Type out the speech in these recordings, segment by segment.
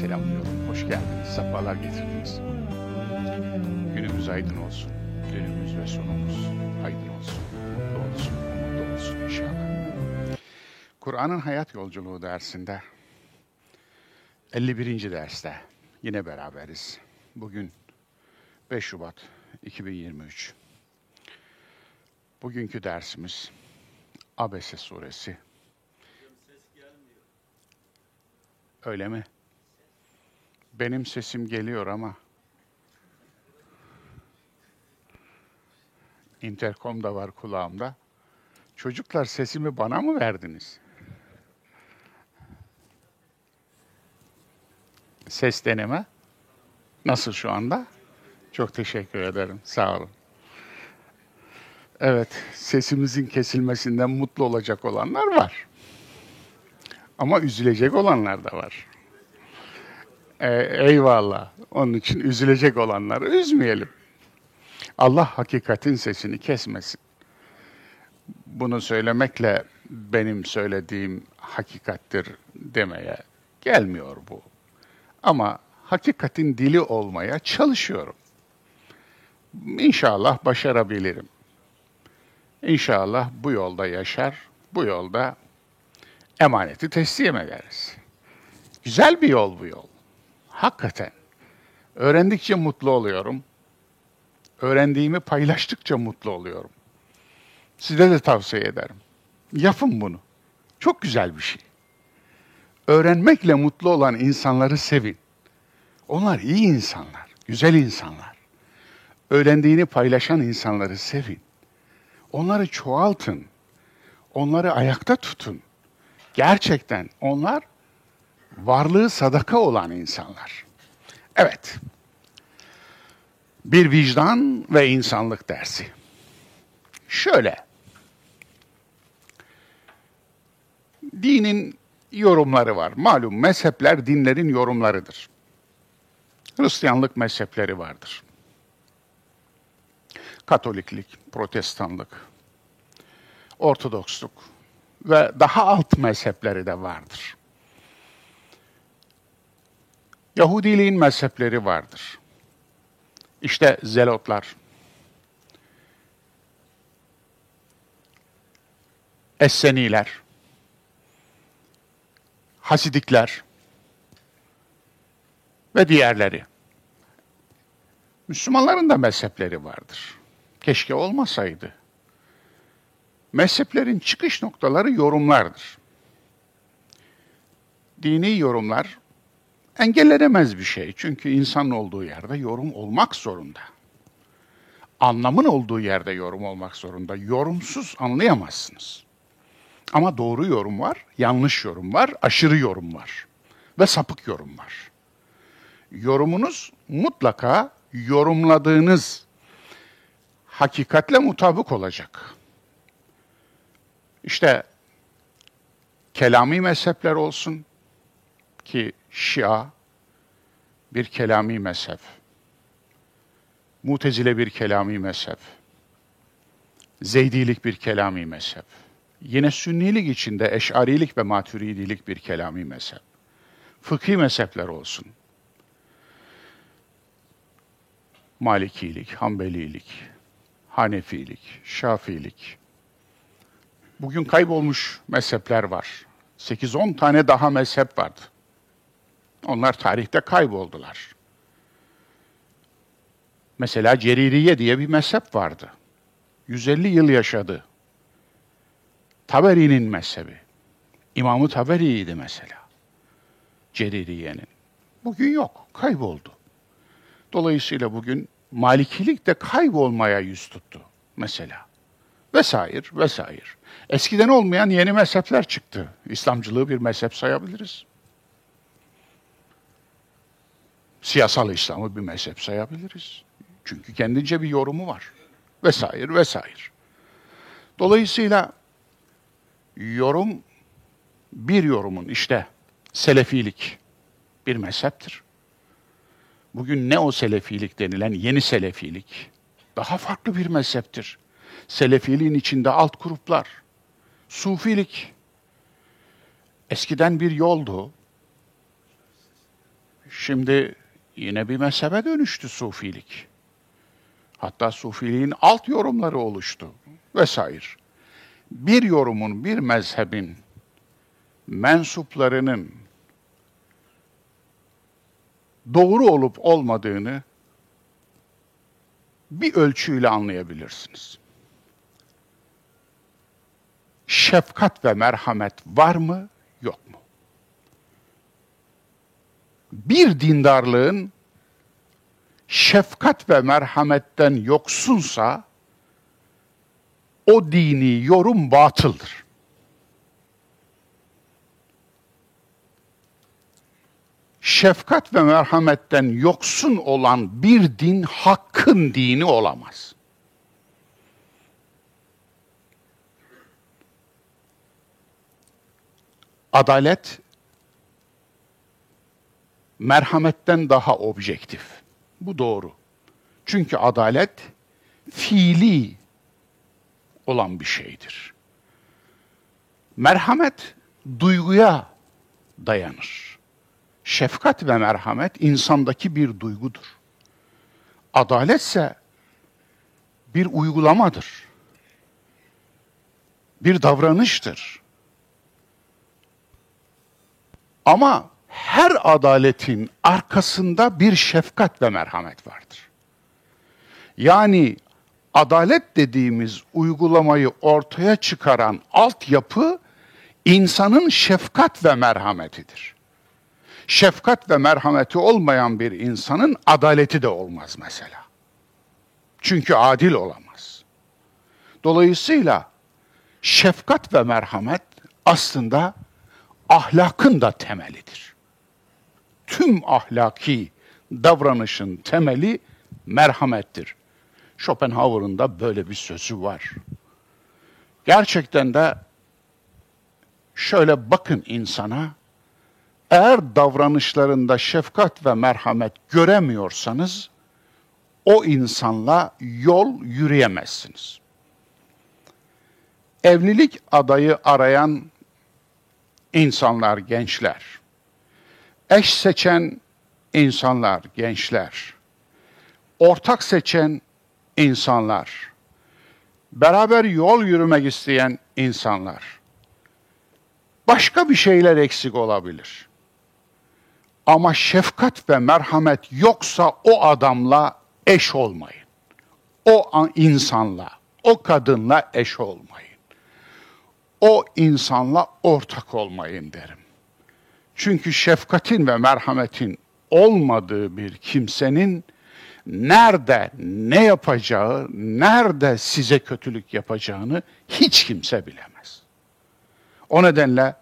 selamlıyorum. Hoş geldiniz, sefalar getirdiniz. Günümüz aydın olsun, günümüz ve sonumuz aydın olsun, mutlu olsun, mutlu olsun inşallah. Kur'an'ın hayat yolculuğu dersinde, 51. derste yine beraberiz. Bugün 5 Şubat 2023. Bugünkü dersimiz Abese suresi. Öyle mi? Benim sesim geliyor ama interkom da var kulağımda. Çocuklar sesimi bana mı verdiniz? Ses deneme. Nasıl şu anda? Çok teşekkür ederim. Sağ olun. Evet, sesimizin kesilmesinden mutlu olacak olanlar var. Ama üzülecek olanlar da var. Ee, eyvallah. Onun için üzülecek olanları üzmeyelim. Allah hakikatin sesini kesmesin. Bunu söylemekle benim söylediğim hakikattir demeye gelmiyor bu. Ama hakikatin dili olmaya çalışıyorum. İnşallah başarabilirim. İnşallah bu yolda yaşar, bu yolda emaneti teslim ederiz. Güzel bir yol bu yol. Hakikaten. Öğrendikçe mutlu oluyorum. Öğrendiğimi paylaştıkça mutlu oluyorum. Size de tavsiye ederim. Yapın bunu. Çok güzel bir şey. Öğrenmekle mutlu olan insanları sevin. Onlar iyi insanlar, güzel insanlar. Öğrendiğini paylaşan insanları sevin. Onları çoğaltın. Onları ayakta tutun. Gerçekten onlar varlığı sadaka olan insanlar. Evet. Bir vicdan ve insanlık dersi. Şöyle. Dinin yorumları var. Malum mezhepler dinlerin yorumlarıdır. Hristiyanlık mezhepleri vardır. Katoliklik, Protestanlık, Ortodoksluk ve daha alt mezhepleri de vardır. Yahudiliğin mezhepleri vardır. İşte zelotlar, Esseniler, Hasidikler ve diğerleri. Müslümanların da mezhepleri vardır. Keşke olmasaydı. Mezheplerin çıkış noktaları yorumlardır. Dini yorumlar engellenemez bir şey. Çünkü insan olduğu yerde yorum olmak zorunda. Anlamın olduğu yerde yorum olmak zorunda. Yorumsuz anlayamazsınız. Ama doğru yorum var, yanlış yorum var, aşırı yorum var ve sapık yorum var. Yorumunuz mutlaka yorumladığınız hakikatle mutabık olacak. İşte kelami mezhepler olsun ki Şia bir kelami mezhep. Mutezile bir kelami mezhep. Zeydilik bir kelami mezhep. Yine Sünnilik içinde Eş'arilik ve Maturidilik bir kelami mezhep. Fıkhi mezhepler olsun. Malikilik, Hanbelilik, Hanefilik, Şafiilik. Bugün kaybolmuş mezhepler var. 8-10 tane daha mezhep vardı. Onlar tarihte kayboldular. Mesela Ceririye diye bir mezhep vardı. 150 yıl yaşadı. Taberi'nin mezhebi. İmamı Taberi'ydi mesela. Ceririye'nin. Bugün yok, kayboldu. Dolayısıyla bugün Malikilik de kaybolmaya yüz tuttu mesela. Vesaire, vesaire. Eskiden olmayan yeni mezhepler çıktı. İslamcılığı bir mezhep sayabiliriz. Siyasal İslam'ı bir mezhep sayabiliriz. Çünkü kendince bir yorumu var. Vesaire, vesaire. Dolayısıyla yorum bir yorumun işte selefilik bir mezheptir. Bugün ne o selefilik denilen yeni selefilik daha farklı bir mezheptir. Selefiliğin içinde alt gruplar, Sufilik eskiden bir yoldu. Şimdi yine bir mezhebe dönüştü sufilik. Hatta sufiliğin alt yorumları oluştu vesaire. Bir yorumun, bir mezhebin mensuplarının doğru olup olmadığını bir ölçüyle anlayabilirsiniz. Şefkat ve merhamet var mı, yok mu? Bir dindarlığın şefkat ve merhametten yoksunsa o dini yorum batıldır. şefkat ve merhametten yoksun olan bir din hakkın dini olamaz. Adalet merhametten daha objektif. Bu doğru. Çünkü adalet fiili olan bir şeydir. Merhamet duyguya dayanır şefkat ve merhamet insandaki bir duygudur. Adaletse bir uygulamadır. Bir davranıştır. Ama her adaletin arkasında bir şefkat ve merhamet vardır. Yani adalet dediğimiz uygulamayı ortaya çıkaran altyapı insanın şefkat ve merhametidir şefkat ve merhameti olmayan bir insanın adaleti de olmaz mesela. Çünkü adil olamaz. Dolayısıyla şefkat ve merhamet aslında ahlakın da temelidir. Tüm ahlaki davranışın temeli merhamettir. Schopenhauer'ın da böyle bir sözü var. Gerçekten de şöyle bakın insana, eğer davranışlarında şefkat ve merhamet göremiyorsanız o insanla yol yürüyemezsiniz. Evlilik adayı arayan insanlar gençler. Eş seçen insanlar gençler. Ortak seçen insanlar. Beraber yol yürümek isteyen insanlar. Başka bir şeyler eksik olabilir. Ama şefkat ve merhamet yoksa o adamla eş olmayın. O insanla, o kadınla eş olmayın. O insanla ortak olmayın derim. Çünkü şefkatin ve merhametin olmadığı bir kimsenin nerede ne yapacağı, nerede size kötülük yapacağını hiç kimse bilemez. O nedenle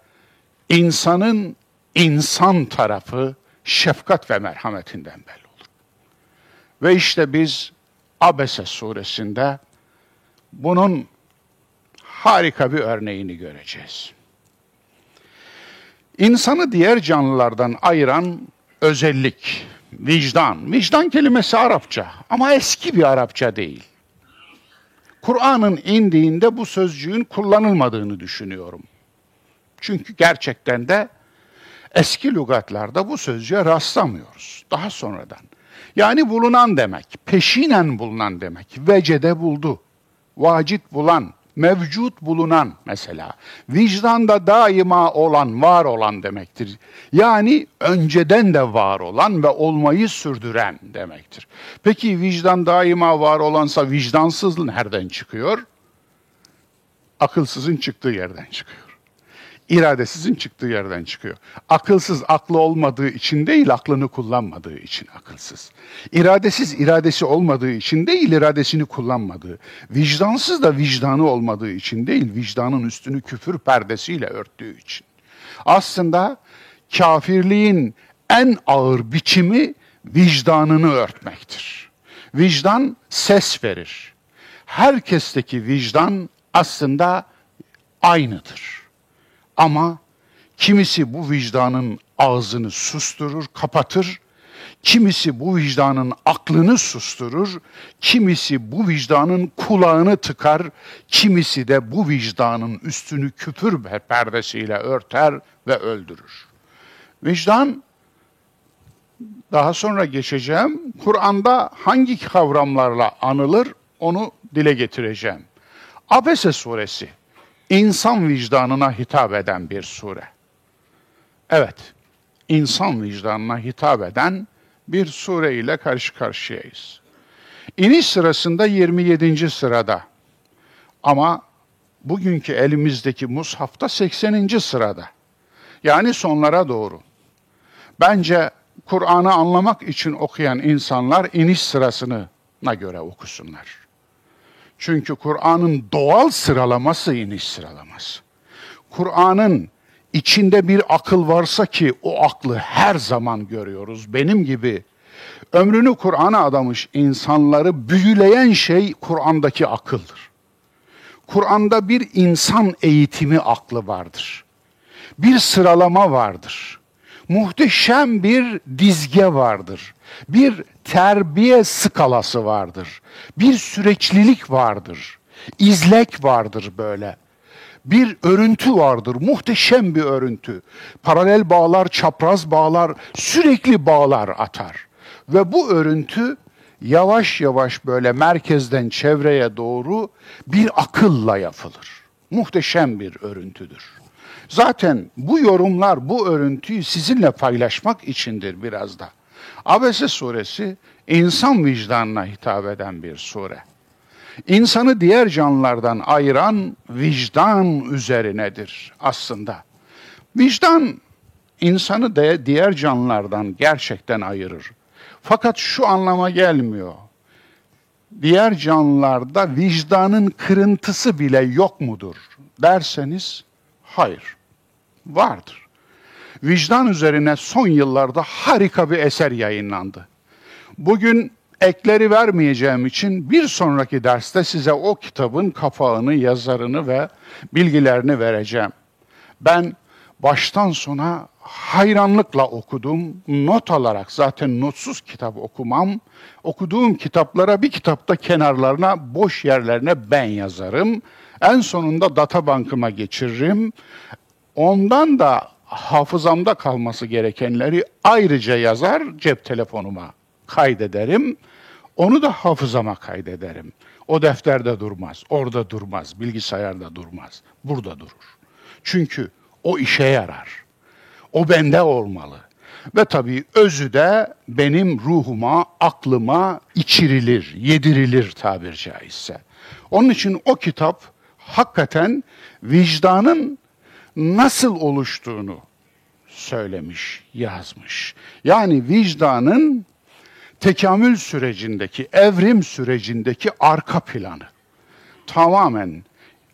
insanın insan tarafı şefkat ve merhametinden belli olur. Ve işte biz Abese suresinde bunun harika bir örneğini göreceğiz. İnsanı diğer canlılardan ayıran özellik, vicdan. Vicdan kelimesi Arapça ama eski bir Arapça değil. Kur'an'ın indiğinde bu sözcüğün kullanılmadığını düşünüyorum. Çünkü gerçekten de Eski lügatlarda bu sözcüğe rastlamıyoruz. Daha sonradan. Yani bulunan demek, peşinen bulunan demek. Vecede buldu, vacit bulan, mevcut bulunan mesela. Vicdanda daima olan, var olan demektir. Yani önceden de var olan ve olmayı sürdüren demektir. Peki vicdan daima var olansa vicdansız nereden çıkıyor? Akılsızın çıktığı yerden çıkıyor iradesizin çıktığı yerden çıkıyor. Akılsız aklı olmadığı için değil, aklını kullanmadığı için akılsız. İradesiz iradesi olmadığı için değil, iradesini kullanmadığı. Vicdansız da vicdanı olmadığı için değil, vicdanın üstünü küfür perdesiyle örttüğü için. Aslında kafirliğin en ağır biçimi vicdanını örtmektir. Vicdan ses verir. Herkesteki vicdan aslında aynıdır. Ama kimisi bu vicdanın ağzını susturur, kapatır. Kimisi bu vicdanın aklını susturur, kimisi bu vicdanın kulağını tıkar, kimisi de bu vicdanın üstünü küfür perdesiyle örter ve öldürür. Vicdan daha sonra geçeceğim. Kur'an'da hangi kavramlarla anılır onu dile getireceğim. Abese suresi insan vicdanına hitap eden bir sure. Evet, insan vicdanına hitap eden bir sure ile karşı karşıyayız. İniş sırasında 27. sırada ama bugünkü elimizdeki mushafta 80. sırada. Yani sonlara doğru. Bence Kur'an'ı anlamak için okuyan insanlar iniş sırasına göre okusunlar. Çünkü Kur'an'ın doğal sıralaması iniş sıralaması. Kur'an'ın içinde bir akıl varsa ki o aklı her zaman görüyoruz. Benim gibi ömrünü Kur'an'a adamış insanları büyüleyen şey Kur'an'daki akıldır. Kur'an'da bir insan eğitimi aklı vardır. Bir sıralama vardır. Muhteşem bir dizge vardır. Bir terbiye skalası vardır. Bir süreçlilik vardır. İzlek vardır böyle. Bir örüntü vardır, muhteşem bir örüntü. Paralel bağlar, çapraz bağlar, sürekli bağlar atar. Ve bu örüntü yavaş yavaş böyle merkezden çevreye doğru bir akılla yapılır. Muhteşem bir örüntüdür. Zaten bu yorumlar, bu örüntüyü sizinle paylaşmak içindir biraz da. Abese suresi insan vicdanına hitap eden bir sure. İnsanı diğer canlılardan ayıran vicdan üzerinedir aslında. Vicdan insanı da diğer canlılardan gerçekten ayırır. Fakat şu anlama gelmiyor. Diğer canlılarda vicdanın kırıntısı bile yok mudur derseniz hayır. Vardır vicdan üzerine son yıllarda harika bir eser yayınlandı. Bugün ekleri vermeyeceğim için bir sonraki derste size o kitabın kapağını, yazarını ve bilgilerini vereceğim. Ben baştan sona hayranlıkla okudum. Not alarak zaten notsuz kitap okumam. Okuduğum kitaplara bir kitapta kenarlarına, boş yerlerine ben yazarım. En sonunda data bankıma geçiririm. Ondan da hafızamda kalması gerekenleri ayrıca yazar, cep telefonuma kaydederim. Onu da hafızama kaydederim. O defterde durmaz, orada durmaz, bilgisayarda durmaz, burada durur. Çünkü o işe yarar. O bende olmalı. Ve tabii özü de benim ruhuma, aklıma içirilir, yedirilir tabir caizse. Onun için o kitap hakikaten vicdanın nasıl oluştuğunu söylemiş, yazmış. Yani vicdanın tekamül sürecindeki, evrim sürecindeki arka planı. Tamamen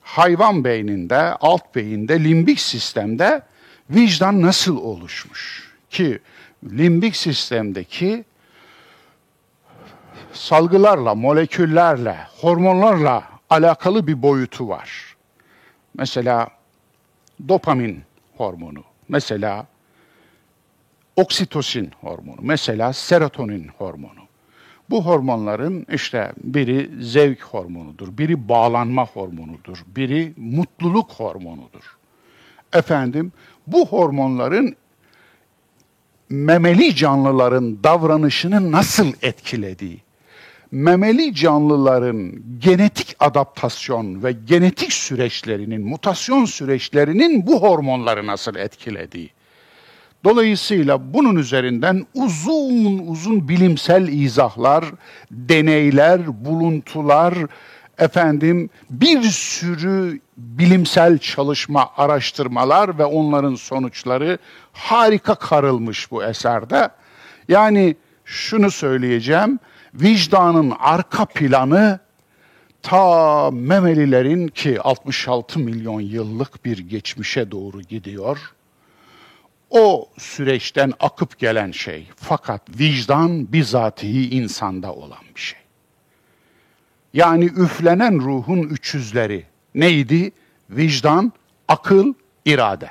hayvan beyninde, alt beyinde, limbik sistemde vicdan nasıl oluşmuş? Ki limbik sistemdeki salgılarla, moleküllerle, hormonlarla alakalı bir boyutu var. Mesela dopamin hormonu, mesela oksitosin hormonu, mesela serotonin hormonu. Bu hormonların işte biri zevk hormonudur, biri bağlanma hormonudur, biri mutluluk hormonudur. Efendim bu hormonların memeli canlıların davranışını nasıl etkilediği, memeli canlıların genetik adaptasyon ve genetik süreçlerinin, mutasyon süreçlerinin bu hormonları nasıl etkilediği. Dolayısıyla bunun üzerinden uzun uzun bilimsel izahlar, deneyler, buluntular, efendim bir sürü bilimsel çalışma, araştırmalar ve onların sonuçları harika karılmış bu eserde. Yani şunu söyleyeceğim, vicdanın arka planı ta memelilerin ki 66 milyon yıllık bir geçmişe doğru gidiyor. O süreçten akıp gelen şey. Fakat vicdan bizatihi insanda olan bir şey. Yani üflenen ruhun üç yüzleri neydi? Vicdan, akıl, irade.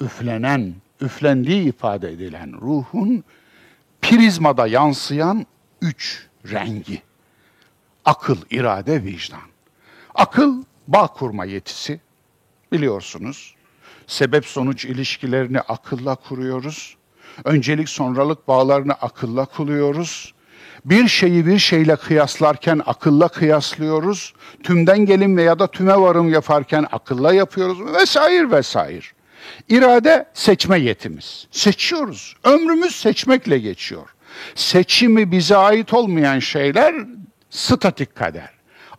Üflenen, üflendiği ifade edilen ruhun prizmada yansıyan üç rengi. Akıl, irade, vicdan. Akıl bağ kurma yetisi biliyorsunuz. Sebep sonuç ilişkilerini akılla kuruyoruz. Öncelik sonralık bağlarını akılla kuruyoruz. Bir şeyi bir şeyle kıyaslarken akılla kıyaslıyoruz. Tümden gelim veya da tüme varım yaparken akılla yapıyoruz vesaire vesaire. İrade seçme yetimiz. Seçiyoruz. Ömrümüz seçmekle geçiyor. Seçimi bize ait olmayan şeyler statik kader.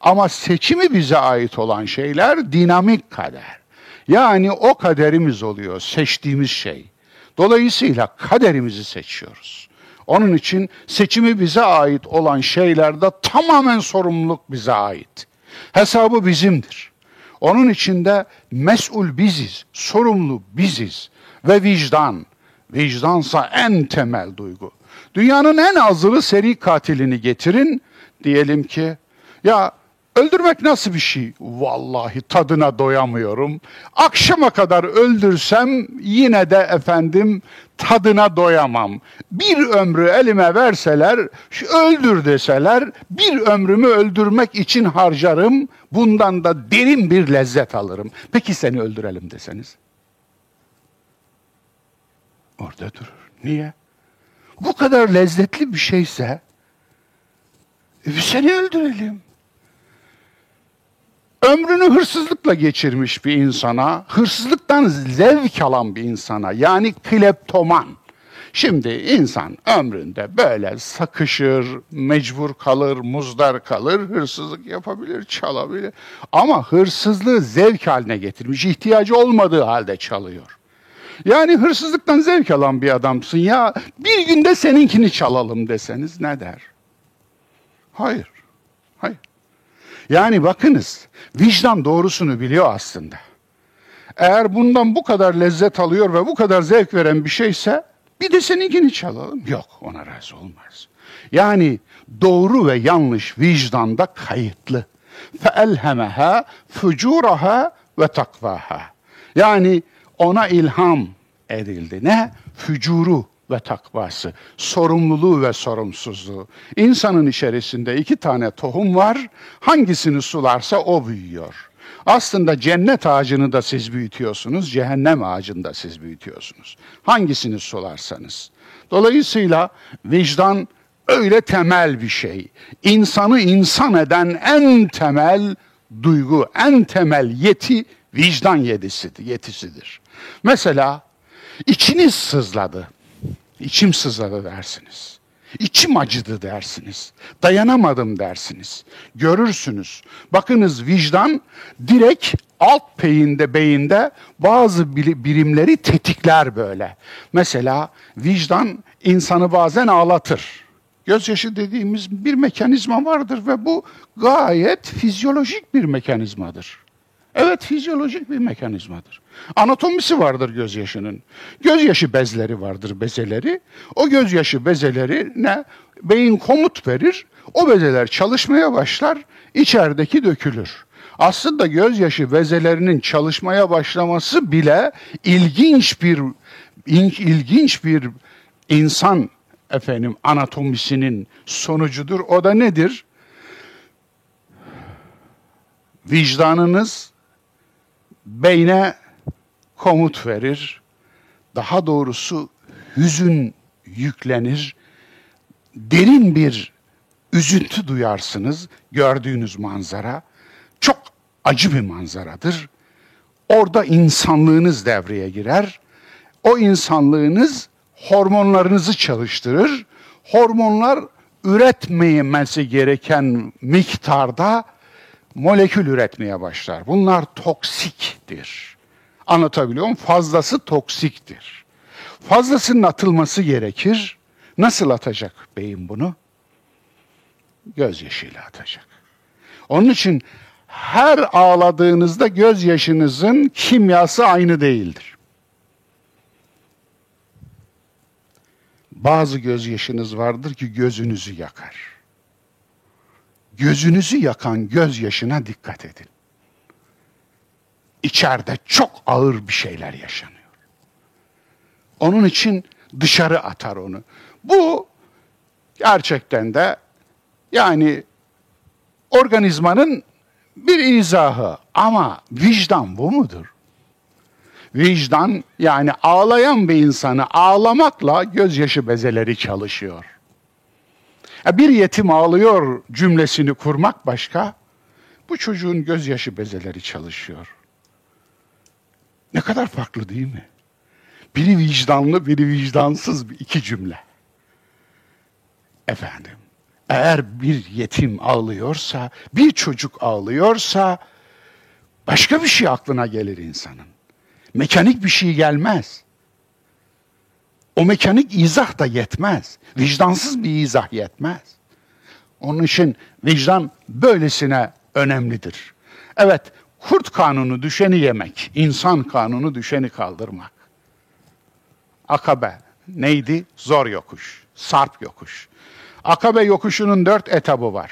Ama seçimi bize ait olan şeyler dinamik kader. Yani o kaderimiz oluyor, seçtiğimiz şey. Dolayısıyla kaderimizi seçiyoruz. Onun için seçimi bize ait olan şeylerde tamamen sorumluluk bize ait. Hesabı bizimdir. Onun içinde mesul biziz, sorumlu biziz ve vicdan. Vicdansa en temel duygu. Dünyanın en azılı seri katilini getirin. Diyelim ki ya Öldürmek nasıl bir şey? Vallahi tadına doyamıyorum. Akşama kadar öldürsem yine de efendim tadına doyamam. Bir ömrü elime verseler, öldür deseler, bir ömrümü öldürmek için harcarım. Bundan da derin bir lezzet alırım. Peki seni öldürelim deseniz? Orada durur. Niye? Bu kadar lezzetli bir şeyse e, seni öldürelim ömrünü hırsızlıkla geçirmiş bir insana, hırsızlıktan zevk alan bir insana yani kleptoman. Şimdi insan ömründe böyle sakışır, mecbur kalır, muzdar kalır, hırsızlık yapabilir, çalabilir. Ama hırsızlığı zevk haline getirmiş, ihtiyacı olmadığı halde çalıyor. Yani hırsızlıktan zevk alan bir adamsın ya bir günde seninkini çalalım deseniz ne der? Hayır. Hayır. Yani bakınız vicdan doğrusunu biliyor aslında. Eğer bundan bu kadar lezzet alıyor ve bu kadar zevk veren bir şeyse bir de seninkini çalalım. Yok ona razı olmaz. Yani doğru ve yanlış vicdanda kayıtlı. فَاَلْهَمَهَا فُجُورَهَا ve takvaha. Yani ona ilham edildi. Ne? Fücuru ve takvası, sorumluluğu ve sorumsuzluğu. İnsanın içerisinde iki tane tohum var, hangisini sularsa o büyüyor. Aslında cennet ağacını da siz büyütüyorsunuz, cehennem ağacını da siz büyütüyorsunuz. Hangisini sularsanız. Dolayısıyla vicdan öyle temel bir şey. İnsanı insan eden en temel duygu, en temel yeti vicdan yetisidir. yetisidir. Mesela içiniz sızladı. İçim sızladı dersiniz. İçim acıdı dersiniz. Dayanamadım dersiniz. Görürsünüz. Bakınız vicdan direkt alt peyinde beyinde bazı birimleri tetikler böyle. Mesela vicdan insanı bazen ağlatır. Gözyaşı dediğimiz bir mekanizma vardır ve bu gayet fizyolojik bir mekanizmadır. Evet fizyolojik bir mekanizmadır. Anatomisi vardır gözyaşının. Gözyaşı bezleri vardır bezeleri. O gözyaşı bezeleri ne? Beyin komut verir. O bezeler çalışmaya başlar. içerideki dökülür. Aslında gözyaşı bezelerinin çalışmaya başlaması bile ilginç bir ilginç bir insan efendim anatomisinin sonucudur. O da nedir? Vicdanınız beyne komut verir. Daha doğrusu hüzün yüklenir. Derin bir üzüntü duyarsınız gördüğünüz manzara. Çok acı bir manzaradır. Orada insanlığınız devreye girer. O insanlığınız hormonlarınızı çalıştırır. Hormonlar üretmemesi gereken miktarda molekül üretmeye başlar. Bunlar toksiktir. Anlatabiliyor muyum? Fazlası toksiktir. Fazlasının atılması gerekir. Nasıl atacak beyin bunu? Gözyaşıyla atacak. Onun için her ağladığınızda gözyaşınızın kimyası aynı değildir. Bazı gözyaşınız vardır ki gözünüzü yakar. Gözünüzü yakan gözyaşına dikkat edin içeride çok ağır bir şeyler yaşanıyor. Onun için dışarı atar onu. Bu gerçekten de yani organizmanın bir izahı ama vicdan bu mudur? Vicdan yani ağlayan bir insanı ağlamakla gözyaşı bezeleri çalışıyor. E, bir yetim ağlıyor cümlesini kurmak başka, bu çocuğun gözyaşı bezeleri çalışıyor. Ne kadar farklı değil mi? Biri vicdanlı, biri vicdansız iki cümle. Efendim, eğer bir yetim ağlıyorsa, bir çocuk ağlıyorsa başka bir şey aklına gelir insanın. Mekanik bir şey gelmez. O mekanik izah da yetmez. Vicdansız bir izah yetmez. Onun için vicdan böylesine önemlidir. Evet, kurt kanunu düşeni yemek, insan kanunu düşeni kaldırmak. Akabe neydi? Zor yokuş, sarp yokuş. Akabe yokuşunun dört etabı var.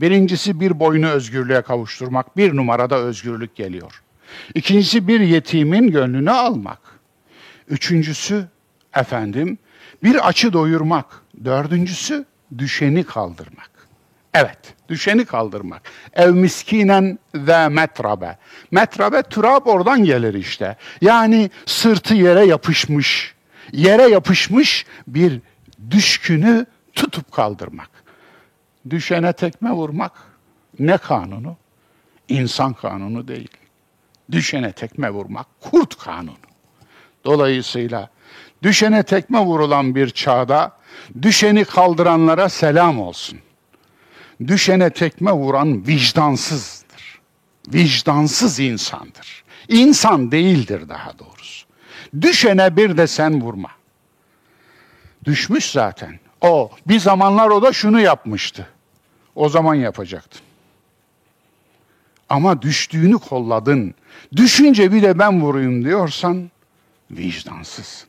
Birincisi bir boyunu özgürlüğe kavuşturmak, bir numarada özgürlük geliyor. İkincisi bir yetimin gönlünü almak. Üçüncüsü efendim bir açı doyurmak. Dördüncüsü düşeni kaldırmak. Evet, düşeni kaldırmak. Ev miskinen ve metrabe. Metrabe turab oradan gelir işte. Yani sırtı yere yapışmış, yere yapışmış bir düşkünü tutup kaldırmak. Düşene tekme vurmak ne kanunu? İnsan kanunu değil. Düşene tekme vurmak kurt kanunu. Dolayısıyla düşene tekme vurulan bir çağda düşeni kaldıranlara selam olsun. Düşene tekme vuran vicdansızdır. Vicdansız insandır. İnsan değildir daha doğrusu. Düşene bir de sen vurma. Düşmüş zaten. O bir zamanlar o da şunu yapmıştı. O zaman yapacaktın. Ama düştüğünü kolladın. Düşünce bir de ben vurayım diyorsan vicdansızsın.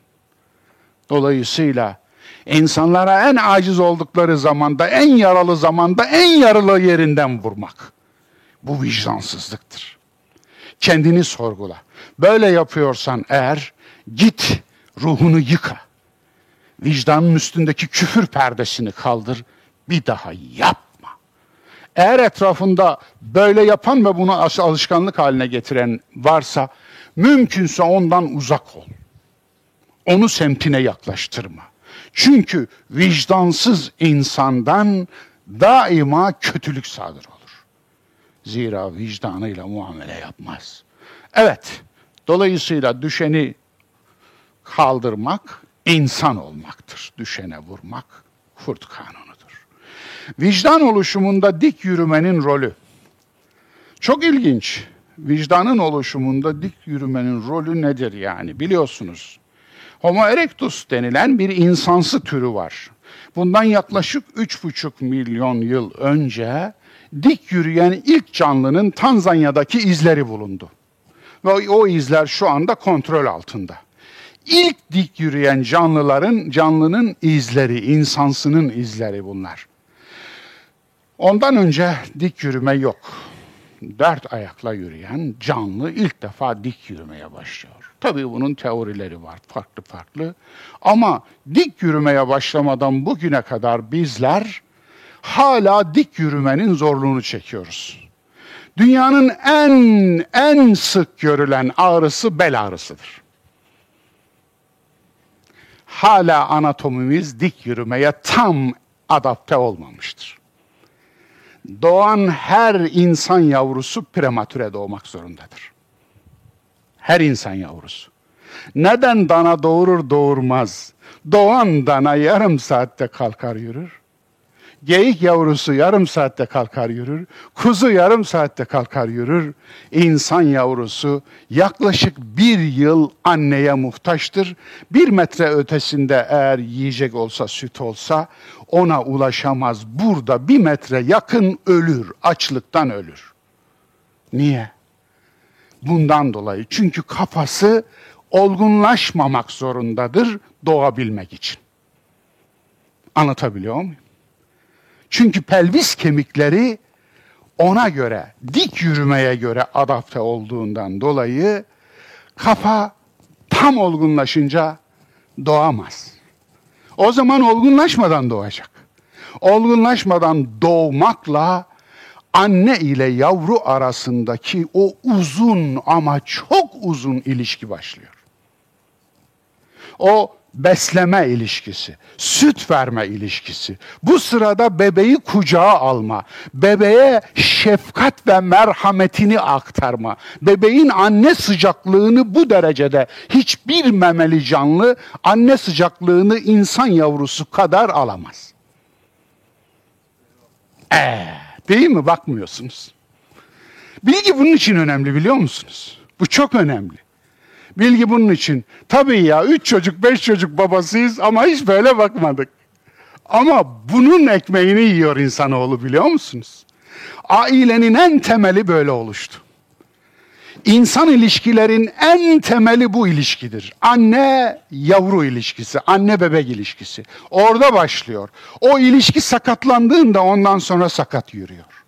Dolayısıyla insanlara en aciz oldukları zamanda, en yaralı zamanda, en yaralı yerinden vurmak. Bu vicdansızlıktır. Kendini sorgula. Böyle yapıyorsan eğer git ruhunu yıka. Vicdanın üstündeki küfür perdesini kaldır. Bir daha yapma. Eğer etrafında böyle yapan ve bunu alışkanlık haline getiren varsa mümkünse ondan uzak ol. Onu semtine yaklaştırma. Çünkü vicdansız insandan daima kötülük sadır olur. Zira vicdanıyla muamele yapmaz. Evet, dolayısıyla düşeni kaldırmak insan olmaktır. Düşene vurmak kurt kanunudur. Vicdan oluşumunda dik yürümenin rolü. Çok ilginç. Vicdanın oluşumunda dik yürümenin rolü nedir yani biliyorsunuz. Homo erectus denilen bir insansı türü var. Bundan yaklaşık 3,5 milyon yıl önce dik yürüyen ilk canlının Tanzanya'daki izleri bulundu. Ve o izler şu anda kontrol altında. İlk dik yürüyen canlıların, canlının izleri, insansının izleri bunlar. Ondan önce dik yürüme yok. Dört ayakla yürüyen canlı ilk defa dik yürümeye başlıyor. Tabii bunun teorileri var farklı farklı. Ama dik yürümeye başlamadan bugüne kadar bizler hala dik yürümenin zorluğunu çekiyoruz. Dünyanın en en sık görülen ağrısı bel ağrısıdır. Hala anatomimiz dik yürümeye tam adapte olmamıştır. Doğan her insan yavrusu prematüre doğmak zorundadır. Her insan yavrusu. Neden dana doğurur doğurmaz? Doğan dana yarım saatte kalkar yürür. Geyik yavrusu yarım saatte kalkar yürür. Kuzu yarım saatte kalkar yürür. İnsan yavrusu yaklaşık bir yıl anneye muhtaçtır. Bir metre ötesinde eğer yiyecek olsa, süt olsa ona ulaşamaz. Burada bir metre yakın ölür, açlıktan ölür. Niye? Bundan dolayı. Çünkü kafası olgunlaşmamak zorundadır doğabilmek için. Anlatabiliyor muyum? Çünkü pelvis kemikleri ona göre, dik yürümeye göre adapte olduğundan dolayı kafa tam olgunlaşınca doğamaz. O zaman olgunlaşmadan doğacak. olgunlaşmadan doğmakla anne ile yavru arasındaki o uzun ama çok uzun ilişki başlıyor. O besleme ilişkisi, süt verme ilişkisi. Bu sırada bebeği kucağa alma, bebeğe şefkat ve merhametini aktarma. Bebeğin anne sıcaklığını bu derecede hiçbir memeli canlı anne sıcaklığını insan yavrusu kadar alamaz. Ee, değil mi? Bakmıyorsunuz. Bilgi bunun için önemli biliyor musunuz? Bu çok önemli. Bilgi bunun için. Tabii ya üç çocuk beş çocuk babasıyız ama hiç böyle bakmadık. Ama bunun ekmeğini yiyor insanoğlu biliyor musunuz? Ailenin en temeli böyle oluştu. İnsan ilişkilerin en temeli bu ilişkidir. Anne yavru ilişkisi, anne bebek ilişkisi. Orada başlıyor. O ilişki sakatlandığında ondan sonra sakat yürüyor.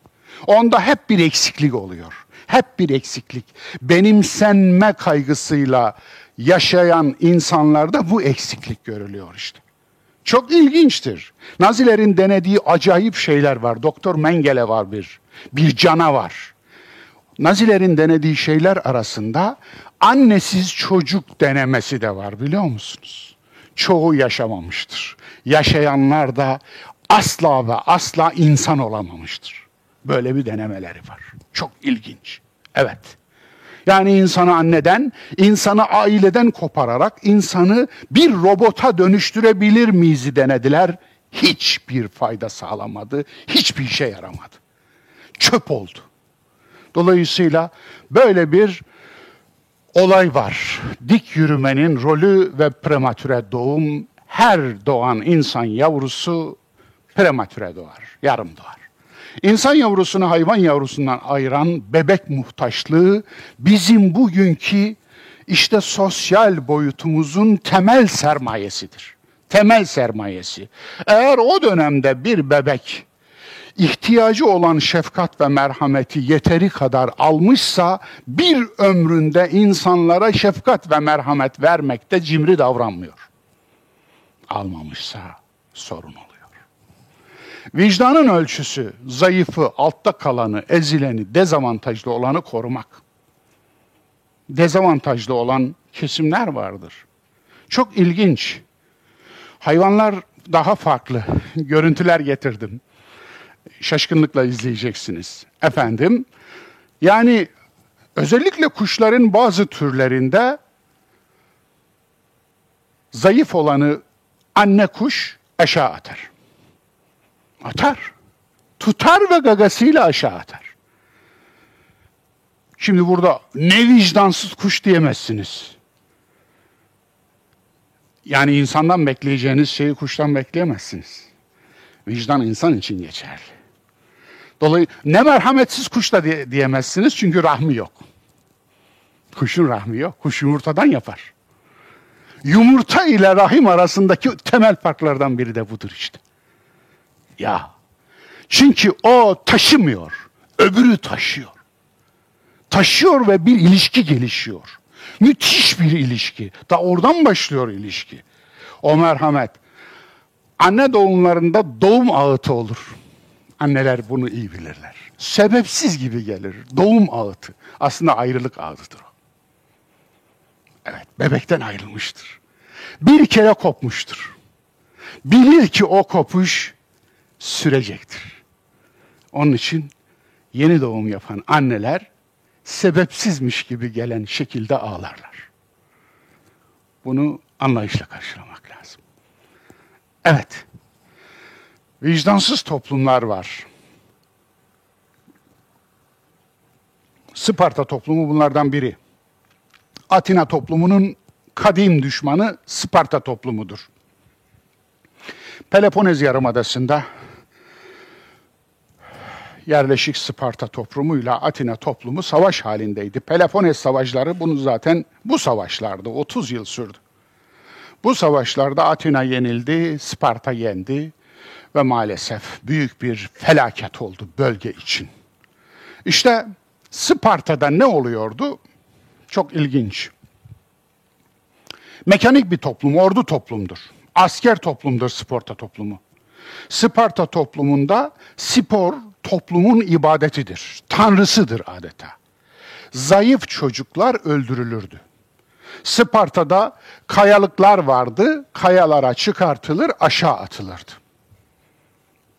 Onda hep bir eksiklik oluyor hep bir eksiklik. Benimsenme kaygısıyla yaşayan insanlarda bu eksiklik görülüyor işte. Çok ilginçtir. Nazilerin denediği acayip şeyler var. Doktor Mengele var bir. Bir canavar. Nazilerin denediği şeyler arasında annesiz çocuk denemesi de var biliyor musunuz? Çoğu yaşamamıştır. Yaşayanlar da asla ve asla insan olamamıştır. Böyle bir denemeleri var. Çok ilginç. Evet. Yani insanı anneden, insanı aileden kopararak insanı bir robota dönüştürebilir miyiz denediler. Hiçbir fayda sağlamadı, hiçbir işe yaramadı. Çöp oldu. Dolayısıyla böyle bir olay var. Dik yürümenin rolü ve prematüre doğum her doğan insan yavrusu prematüre doğar, yarım doğar. İnsan yavrusunu hayvan yavrusundan ayıran bebek muhtaçlığı bizim bugünkü işte sosyal boyutumuzun temel sermayesidir. Temel sermayesi. Eğer o dönemde bir bebek ihtiyacı olan şefkat ve merhameti yeteri kadar almışsa bir ömründe insanlara şefkat ve merhamet vermekte cimri davranmıyor. Almamışsa sorun olur. Vicdanın ölçüsü zayıfı, altta kalanı, ezileni, dezavantajlı olanı korumak. Dezavantajlı olan kesimler vardır. Çok ilginç. Hayvanlar daha farklı. Görüntüler getirdim. Şaşkınlıkla izleyeceksiniz. Efendim, yani özellikle kuşların bazı türlerinde zayıf olanı anne kuş aşağı atar. Atar. Tutar ve gagasıyla aşağı atar. Şimdi burada ne vicdansız kuş diyemezsiniz. Yani insandan bekleyeceğiniz şeyi kuştan bekleyemezsiniz. Vicdan insan için geçerli. Dolayısıyla ne merhametsiz kuş da diye, diyemezsiniz çünkü rahmi yok. Kuşun rahmi yok. Kuş yumurtadan yapar. Yumurta ile rahim arasındaki temel farklardan biri de budur işte. Ya. Çünkü o taşımıyor. Öbürü taşıyor. Taşıyor ve bir ilişki gelişiyor. Müthiş bir ilişki. Da oradan başlıyor ilişki. O merhamet. Anne doğumlarında doğum ağıtı olur. Anneler bunu iyi bilirler. Sebepsiz gibi gelir. Doğum ağıtı. Aslında ayrılık ağıtıdır o. Evet, bebekten ayrılmıştır. Bir kere kopmuştur. Bilir ki o kopuş sürecektir. Onun için yeni doğum yapan anneler sebepsizmiş gibi gelen şekilde ağlarlar. Bunu anlayışla karşılamak. Evet. Vicdansız toplumlar var. Sparta toplumu bunlardan biri. Atina toplumunun kadim düşmanı Sparta toplumudur. Peloponez Yarımadası'nda yerleşik Sparta toplumuyla Atina toplumu savaş halindeydi. Peloponnes savaşları bunu zaten bu savaşlarda 30 yıl sürdü. Bu savaşlarda Atina yenildi, Sparta yendi ve maalesef büyük bir felaket oldu bölge için. İşte Sparta'da ne oluyordu? Çok ilginç. Mekanik bir toplum, ordu toplumdur. Asker toplumdur Sparta toplumu. Sparta toplumunda spor toplumun ibadetidir, tanrısıdır adeta. Zayıf çocuklar öldürülürdü. Sparta'da kayalıklar vardı, kayalara çıkartılır, aşağı atılırdı.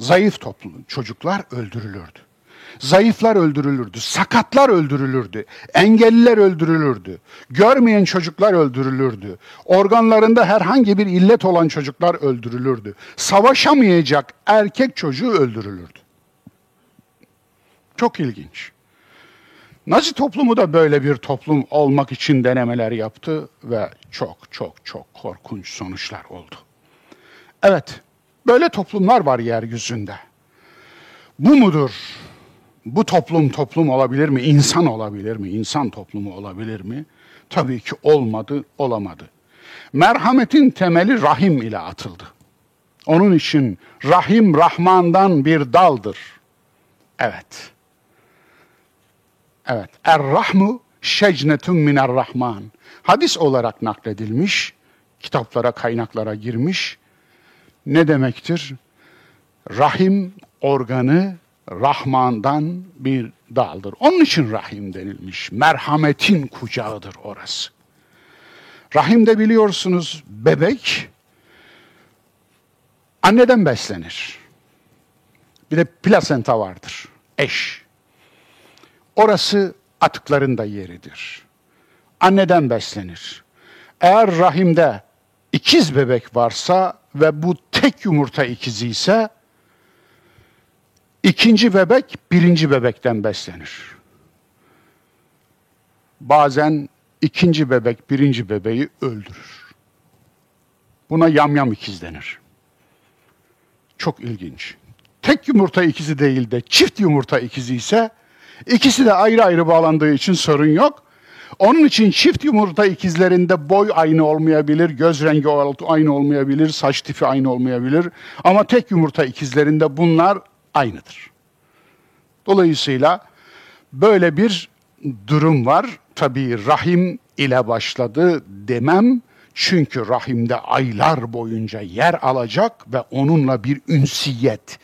Zayıf toplum, çocuklar öldürülürdü. Zayıflar öldürülürdü, sakatlar öldürülürdü, engelliler öldürülürdü, görmeyen çocuklar öldürülürdü, organlarında herhangi bir illet olan çocuklar öldürülürdü, savaşamayacak erkek çocuğu öldürülürdü. Çok ilginç. Nazi toplumu da böyle bir toplum olmak için denemeler yaptı ve çok çok çok korkunç sonuçlar oldu. Evet, böyle toplumlar var yeryüzünde. Bu mudur? Bu toplum toplum olabilir mi? İnsan olabilir mi? İnsan toplumu olabilir mi? Tabii ki olmadı, olamadı. Merhametin temeli rahim ile atıldı. Onun için rahim Rahman'dan bir daldır. Evet. Evet. Er-Rahmu şecnetun miner Rahman. Hadis olarak nakledilmiş, kitaplara, kaynaklara girmiş. Ne demektir? Rahim organı Rahman'dan bir daldır. Onun için rahim denilmiş. Merhametin kucağıdır orası. Rahimde biliyorsunuz bebek anneden beslenir. Bir de plasenta vardır. Eş. Orası atıkların da yeridir. Anneden beslenir. Eğer rahimde ikiz bebek varsa ve bu tek yumurta ikizi ise ikinci bebek birinci bebekten beslenir. Bazen ikinci bebek birinci bebeği öldürür. Buna yamyam ikiz denir. Çok ilginç. Tek yumurta ikizi değil de çift yumurta ikizi ise İkisi de ayrı ayrı bağlandığı için sorun yok. Onun için çift yumurta ikizlerinde boy aynı olmayabilir, göz rengi aynı olmayabilir, saç tipi aynı olmayabilir. Ama tek yumurta ikizlerinde bunlar aynıdır. Dolayısıyla böyle bir durum var. Tabii rahim ile başladı demem çünkü rahimde aylar boyunca yer alacak ve onunla bir ünsiyet,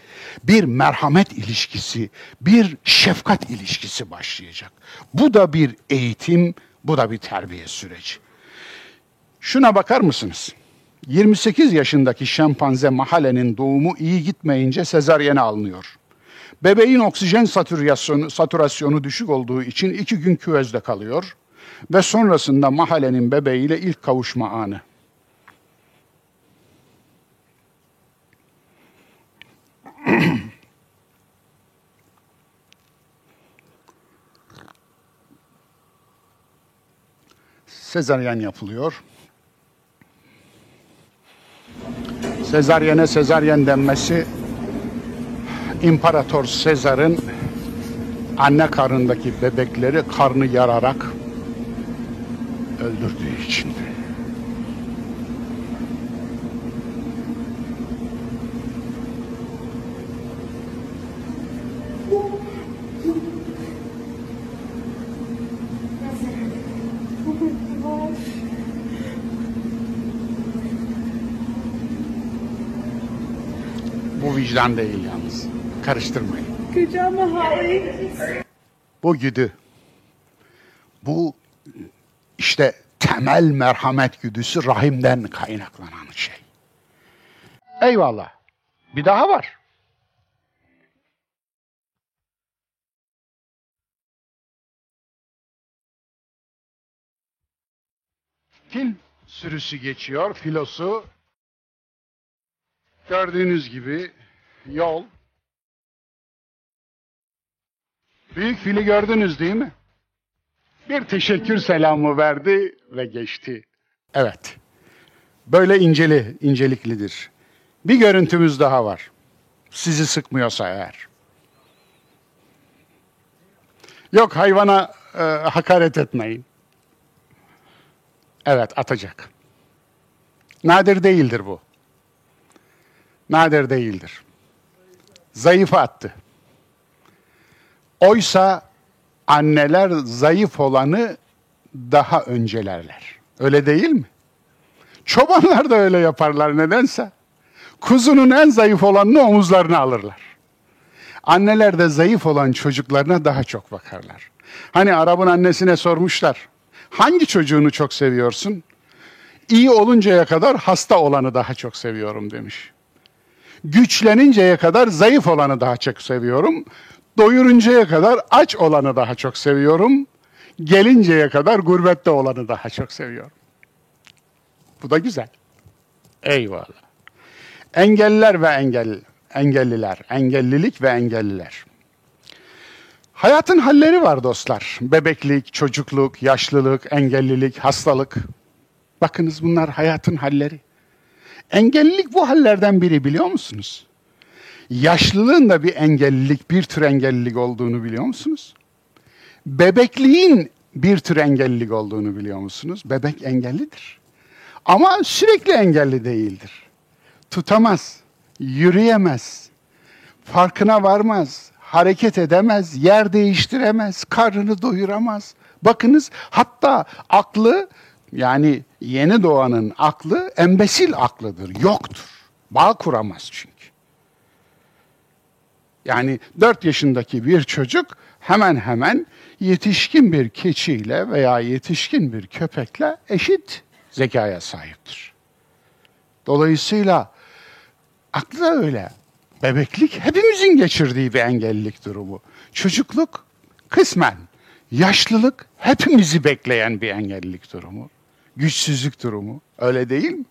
bir merhamet ilişkisi, bir şefkat ilişkisi başlayacak. Bu da bir eğitim, bu da bir terbiye süreci. Şuna bakar mısınız? 28 yaşındaki şempanze Mahale'nin doğumu iyi gitmeyince sezaryene alınıyor. Bebeğin oksijen satürasyonu, satürasyonu düşük olduğu için iki gün küvezde kalıyor ve sonrasında mahallenin bebeğiyle ilk kavuşma anı. Sezaryen yapılıyor. Sezaryene sezaryen denmesi İmparator Sezar'ın anne karnındaki bebekleri karnı yararak öldürdüğü için. Bu vicdan değil yalnız. Karıştırmayın. Kucağıma Holly. Bu güdü. Bu işte temel merhamet güdüsü rahimden kaynaklanan şey. Eyvallah. Bir daha var. Fil sürüsü geçiyor, filosu. Gördüğünüz gibi yol. Büyük fili gördünüz değil mi? Bir teşekkür selamı verdi ve geçti. Evet. Böyle inceli, inceliklidir. Bir görüntümüz daha var. Sizi sıkmıyorsa eğer. Yok hayvana e, hakaret etmeyin. Evet atacak. Nadir değildir bu. Nadir değildir. Zayıf attı. Oysa anneler zayıf olanı daha öncelerler. Öyle değil mi? Çobanlar da öyle yaparlar nedense. Kuzunun en zayıf olanını omuzlarına alırlar. Anneler de zayıf olan çocuklarına daha çok bakarlar. Hani Arap'ın annesine sormuşlar. Hangi çocuğunu çok seviyorsun? İyi oluncaya kadar hasta olanı daha çok seviyorum demiş. Güçleninceye kadar zayıf olanı daha çok seviyorum. Doyuruncaya kadar aç olanı daha çok seviyorum. Gelinceye kadar gurbette olanı daha çok seviyorum. Bu da güzel. Eyvallah. Engelliler ve engel, engelliler, engellilik ve engelliler. Hayatın halleri var dostlar. Bebeklik, çocukluk, yaşlılık, engellilik, hastalık. Bakınız bunlar hayatın halleri. Engellilik bu hallerden biri biliyor musunuz? Yaşlılığın da bir engellilik, bir tür engellilik olduğunu biliyor musunuz? Bebekliğin bir tür engellilik olduğunu biliyor musunuz? Bebek engellidir. Ama sürekli engelli değildir. Tutamaz, yürüyemez, farkına varmaz, hareket edemez, yer değiştiremez, karnını doyuramaz. Bakınız hatta aklı yani yeni doğanın aklı embesil aklıdır, yoktur. Bağ kuramaz çünkü. Yani 4 yaşındaki bir çocuk hemen hemen yetişkin bir keçiyle veya yetişkin bir köpekle eşit zekaya sahiptir. Dolayısıyla aklı da öyle. Bebeklik hepimizin geçirdiği bir engellilik durumu. Çocukluk kısmen, yaşlılık hepimizi bekleyen bir engellilik durumu. Güçsüzlük durumu. Öyle değil mi?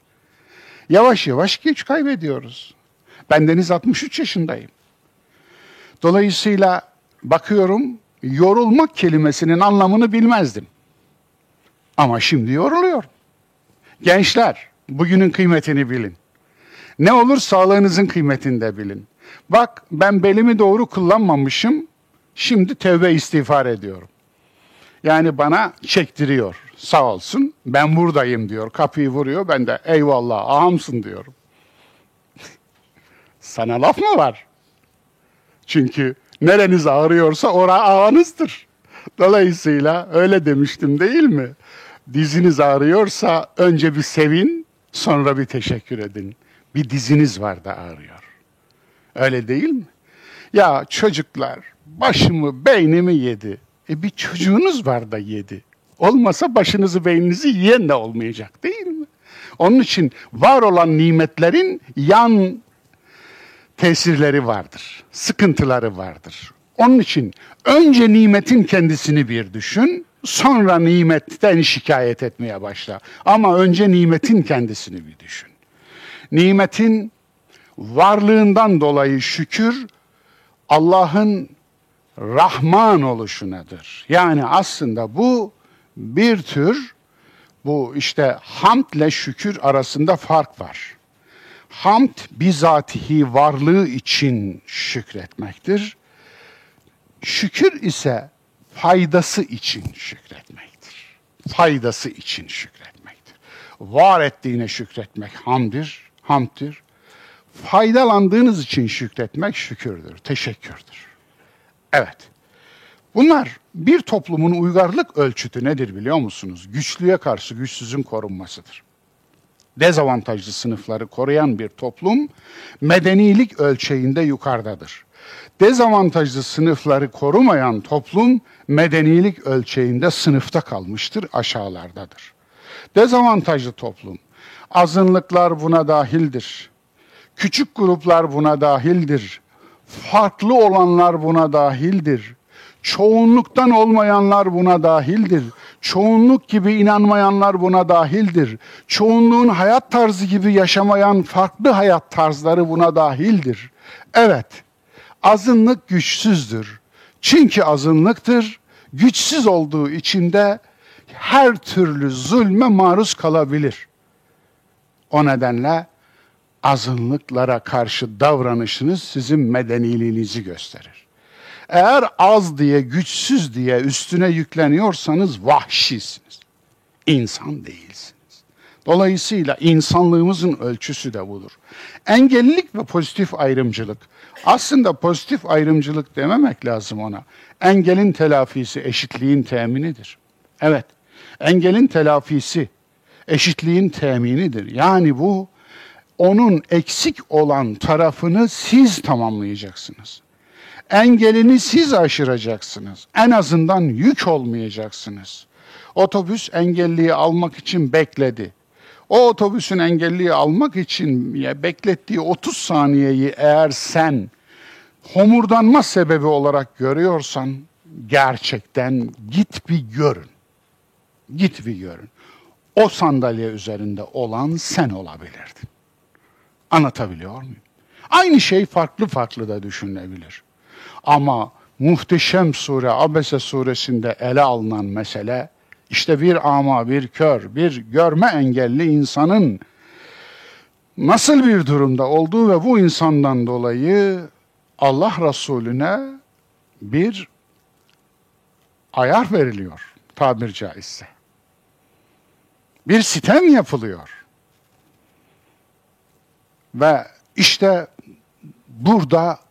Yavaş yavaş güç kaybediyoruz. Ben Deniz 63 yaşındayım. Dolayısıyla bakıyorum yorulmak kelimesinin anlamını bilmezdim. Ama şimdi yoruluyorum. Gençler, bugünün kıymetini bilin. Ne olur sağlığınızın kıymetini de bilin. Bak ben belimi doğru kullanmamışım. Şimdi tevbe istiğfar ediyorum. Yani bana çektiriyor. Sağ olsun. Ben buradayım diyor. Kapıyı vuruyor. Ben de eyvallah ağamsın diyorum. Sana laf mı var? Çünkü nereniz ağrıyorsa ora ağanızdır. Dolayısıyla öyle demiştim değil mi? Diziniz ağrıyorsa önce bir sevin, sonra bir teşekkür edin. Bir diziniz var da ağrıyor. Öyle değil mi? Ya çocuklar başımı beynimi yedi. E bir çocuğunuz var da yedi. Olmasa başınızı beyninizi yiyen de olmayacak değil mi? Onun için var olan nimetlerin yan tesirleri vardır. Sıkıntıları vardır. Onun için önce nimetin kendisini bir düşün, sonra nimetten şikayet etmeye başla. Ama önce nimetin kendisini bir düşün. Nimetin varlığından dolayı şükür Allah'ın Rahman oluşunadır. Yani aslında bu bir tür bu işte hamdle şükür arasında fark var. Hamd bizatihi varlığı için şükretmektir. Şükür ise faydası için şükretmektir. Faydası için şükretmektir. Var ettiğine şükretmek hamdir, hamddir. Faydalandığınız için şükretmek şükürdür, teşekkürdür. Evet. Bunlar bir toplumun uygarlık ölçütü nedir biliyor musunuz? Güçlüye karşı güçsüzün korunmasıdır. Dezavantajlı sınıfları koruyan bir toplum medenilik ölçeğinde yukarıdadır. Dezavantajlı sınıfları korumayan toplum medenilik ölçeğinde sınıfta kalmıştır, aşağılardadır. Dezavantajlı toplum, azınlıklar buna dahildir. Küçük gruplar buna dahildir. Farklı olanlar buna dahildir. Çoğunluktan olmayanlar buna dahildir. Çoğunluk gibi inanmayanlar buna dahildir. Çoğunluğun hayat tarzı gibi yaşamayan farklı hayat tarzları buna dahildir. Evet, azınlık güçsüzdür. Çünkü azınlıktır, güçsüz olduğu için de her türlü zulme maruz kalabilir. O nedenle azınlıklara karşı davranışınız sizin medeniliğinizi gösterir. Eğer az diye, güçsüz diye üstüne yükleniyorsanız vahşisiniz. İnsan değilsiniz. Dolayısıyla insanlığımızın ölçüsü de budur. Engellilik ve pozitif ayrımcılık. Aslında pozitif ayrımcılık dememek lazım ona. Engelin telafisi eşitliğin teminidir. Evet, engelin telafisi eşitliğin teminidir. Yani bu onun eksik olan tarafını siz tamamlayacaksınız. Engelini siz aşıracaksınız. En azından yük olmayacaksınız. Otobüs engelliyi almak için bekledi. O otobüsün engelliyi almak için beklettiği 30 saniyeyi eğer sen homurdanma sebebi olarak görüyorsan gerçekten git bir görün. Git bir görün. O sandalye üzerinde olan sen olabilirdin. Anlatabiliyor muyum? Aynı şey farklı farklı da düşünülebilir. Ama muhteşem sure Abese suresinde ele alınan mesele işte bir ama, bir kör, bir görme engelli insanın nasıl bir durumda olduğu ve bu insandan dolayı Allah Resulüne bir ayar veriliyor tabir caizse. Bir sitem yapılıyor. Ve işte burada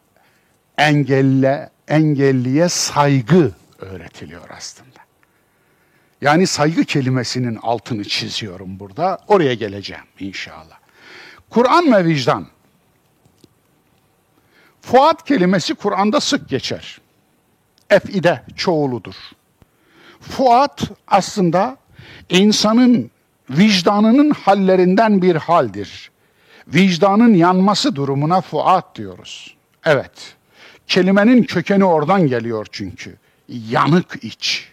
engelle, engelliye saygı öğretiliyor aslında. Yani saygı kelimesinin altını çiziyorum burada. Oraya geleceğim inşallah. Kur'an ve vicdan. Fuat kelimesi Kur'an'da sık geçer. Ef'ide çoğuludur. Fuat aslında insanın vicdanının hallerinden bir haldir. Vicdanın yanması durumuna fuat diyoruz. Evet, kelimenin kökeni oradan geliyor çünkü. Yanık iç.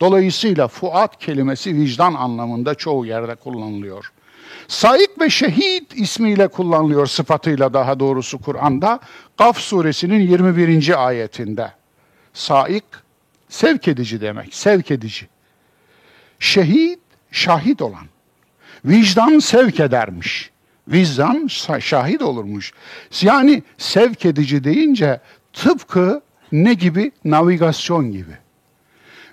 Dolayısıyla fuat kelimesi vicdan anlamında çoğu yerde kullanılıyor. Saik ve şehit ismiyle kullanılıyor sıfatıyla daha doğrusu Kur'an'da. Kaf suresinin 21. ayetinde. Saik sevk edici demek, sevk edici. Şehit şahit olan. Vicdan sevk edermiş. Vicdan şahit olurmuş. Yani sevk edici deyince tıpkı ne gibi? Navigasyon gibi.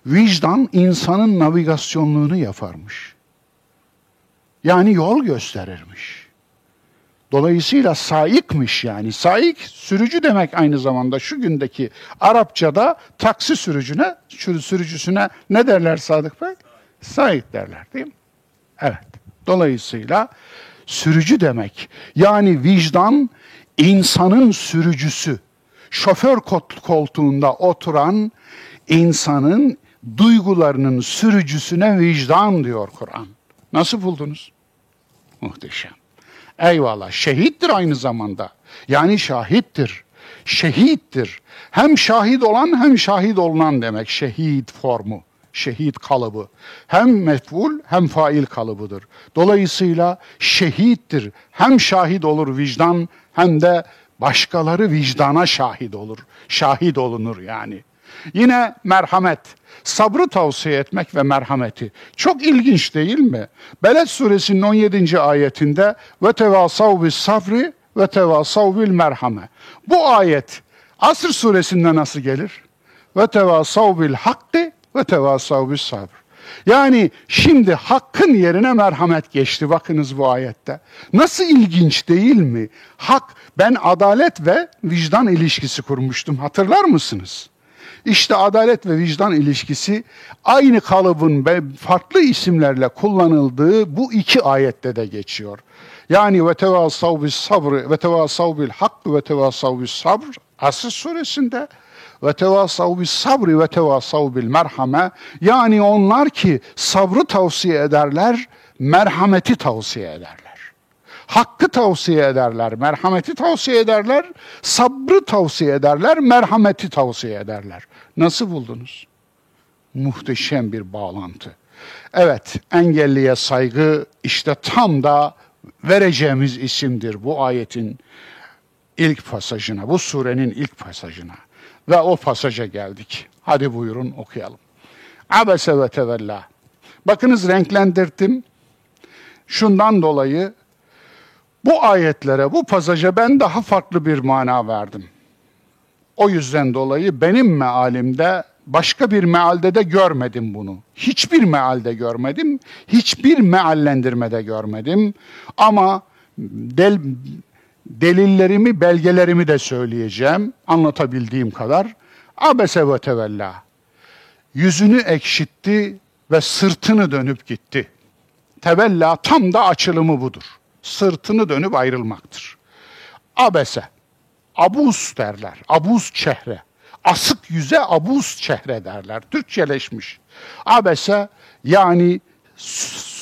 Vicdan insanın navigasyonluğunu yaparmış. Yani yol gösterirmiş. Dolayısıyla saikmiş yani. Saik sürücü demek aynı zamanda şu gündeki Arapçada taksi sürücüne, sürücüsüne ne derler Sadık Bey? Saik derler değil mi? Evet. Dolayısıyla sürücü demek. Yani vicdan insanın sürücüsü. Şoför koltuğunda oturan insanın duygularının sürücüsüne vicdan diyor Kur'an. Nasıl buldunuz? Muhteşem. Eyvallah. Şehittir aynı zamanda. Yani şahittir. Şehittir. Hem şahit olan hem şahit olunan demek. Şehit formu. Şehit kalıbı. Hem mef'ul hem fail kalıbıdır. Dolayısıyla şehittir. Hem şahit olur vicdan hem de başkaları vicdana şahit olur. Şahit olunur yani. Yine merhamet, sabrı tavsiye etmek ve merhameti. Çok ilginç değil mi? Beled suresinin 17. ayetinde ve tevasav bis sabri ve tevasav bil merhame. Bu ayet Asr suresinde nasıl gelir? Ve tevasav bil hakkı ve tevasav bis sabr. Yani şimdi hakkın yerine merhamet geçti bakınız bu ayette. Nasıl ilginç değil mi? Hak, ben adalet ve vicdan ilişkisi kurmuştum hatırlar mısınız? İşte adalet ve vicdan ilişkisi aynı kalıbın farklı isimlerle kullanıldığı bu iki ayette de geçiyor. Yani ve tevasav bis sabr ve tevasav bil hak ve tevasav bis sabr Asr suresinde ve tevasav bis sabri ve tevasav bil merhame yani onlar ki sabrı tavsiye ederler, merhameti tavsiye ederler. Hakkı tavsiye ederler, merhameti tavsiye ederler, sabrı tavsiye ederler, merhameti tavsiye ederler. Nasıl buldunuz? Muhteşem bir bağlantı. Evet, engelliye saygı işte tam da vereceğimiz isimdir bu ayetin ilk pasajına, bu surenin ilk pasajına. Ve o pasaja geldik. Hadi buyurun okuyalım. Abese ve tevella. Bakınız renklendirdim. Şundan dolayı bu ayetlere, bu pasaja ben daha farklı bir mana verdim. O yüzden dolayı benim mealimde başka bir mealde de görmedim bunu. Hiçbir mealde görmedim, hiçbir meallendirmede görmedim. Ama del, delillerimi, belgelerimi de söyleyeceğim anlatabildiğim kadar. Abese ve tevella. Yüzünü ekşitti ve sırtını dönüp gitti. Tevella tam da açılımı budur. sırtını dönüp ayrılmaktır. Abese, abuz derler, abuz çehre. Asık yüze abuz çehre derler. Türkçeleşmiş. Abese yani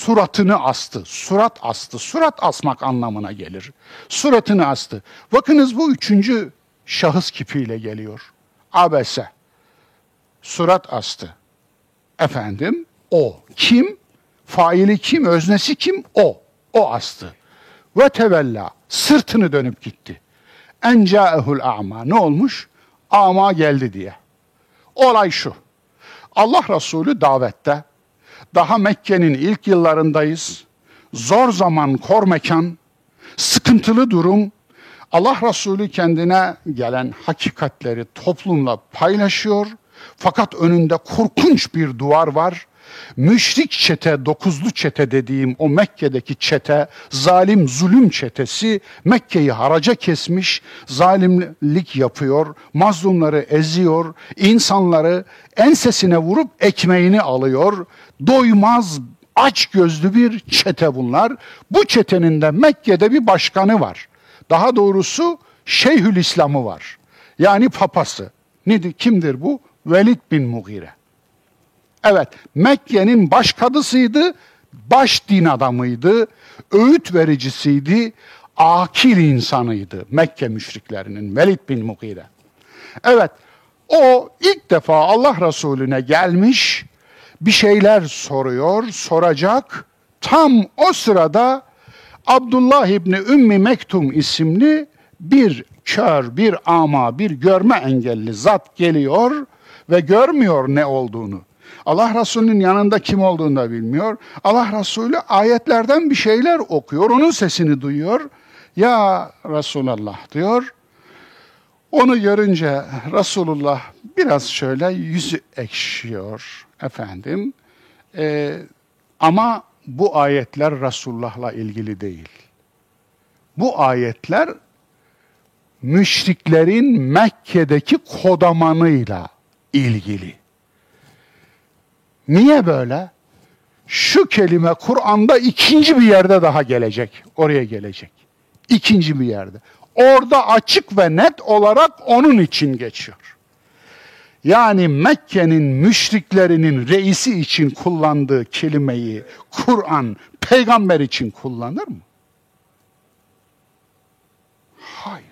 suratını astı, surat astı, surat asmak anlamına gelir. Suratını astı. Bakınız bu üçüncü şahıs kipiyle geliyor. Abese, surat astı. Efendim, o. Kim? Faili kim? Öznesi kim? O. O astı. Ve tevella, sırtını dönüp gitti. Encaehul a'ma. Ne olmuş? Ama geldi diye. Olay şu. Allah Resulü davette daha Mekke'nin ilk yıllarındayız. Zor zaman, kor mekan, sıkıntılı durum. Allah Resulü kendine gelen hakikatleri toplumla paylaşıyor. Fakat önünde korkunç bir duvar var. Müşrik çete, dokuzlu çete dediğim o Mekke'deki çete, zalim zulüm çetesi Mekke'yi haraca kesmiş, zalimlik yapıyor, mazlumları eziyor, insanları ensesine vurup ekmeğini alıyor, doymaz, aç gözlü bir çete bunlar. Bu çetenin de Mekke'de bir başkanı var. Daha doğrusu Şeyhül İslam'ı var. Yani papası. Nedir, kimdir bu? Velid bin Mughire. Evet, Mekke'nin baş kadısıydı, baş din adamıydı, öğüt vericisiydi, akil insanıydı Mekke müşriklerinin Velid bin Mughire. Evet, o ilk defa Allah Resulüne gelmiş, bir şeyler soruyor, soracak. Tam o sırada Abdullah İbni Ümmi Mektum isimli bir kör, bir ama, bir görme engelli zat geliyor ve görmüyor ne olduğunu. Allah Resulü'nün yanında kim olduğunu da bilmiyor. Allah Resulü ayetlerden bir şeyler okuyor, onun sesini duyuyor. Ya Resulallah diyor. Onu görünce Resulullah biraz şöyle yüzü ekşiyor efendim. Ee, ama bu ayetler Resulullah'la ilgili değil. Bu ayetler müşriklerin Mekke'deki kodamanıyla ilgili. Niye böyle? Şu kelime Kur'an'da ikinci bir yerde daha gelecek. Oraya gelecek. İkinci bir yerde. Orada açık ve net olarak onun için geçiyor. Yani Mekke'nin müşriklerinin reisi için kullandığı kelimeyi Kur'an peygamber için kullanır mı? Hayır.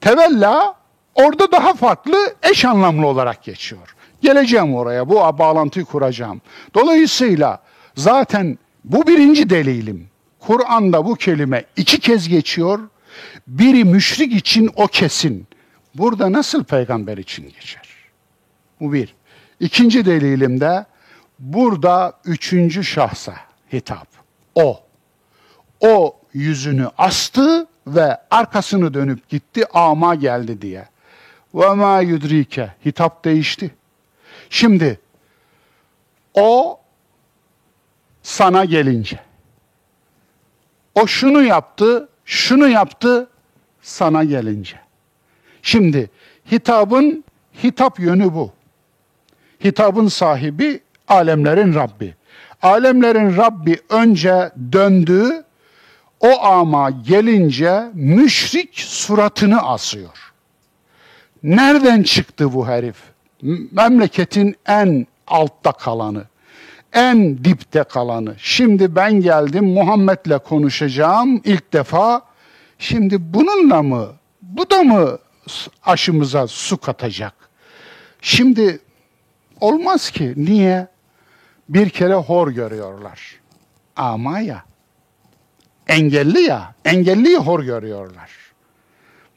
Tevella orada daha farklı eş anlamlı olarak geçiyor. Geleceğim oraya, bu bağlantıyı kuracağım. Dolayısıyla zaten bu birinci delilim. Kur'an'da bu kelime iki kez geçiyor. Biri müşrik için o kesin. Burada nasıl peygamber için geçer? Bu bir. İkinci delilim de burada üçüncü şahsa hitap. O. O yüzünü astı ve arkasını dönüp gitti ama geldi diye. Ve ma yudrike hitap değişti. Şimdi o sana gelince o şunu yaptı, şunu yaptı sana gelince. Şimdi hitabın hitap yönü bu. Hitabın sahibi alemlerin Rabbi. Alemlerin Rabbi önce döndü, o ama gelince müşrik suratını asıyor. Nereden çıktı bu herif? Memleketin en altta kalanı, en dipte kalanı. Şimdi ben geldim Muhammed'le konuşacağım ilk defa. Şimdi bununla mı, bu da mı aşımıza su katacak? Şimdi olmaz ki. Niye? Bir kere hor görüyorlar. Ama ya. Engelli ya. Engelliyi hor görüyorlar.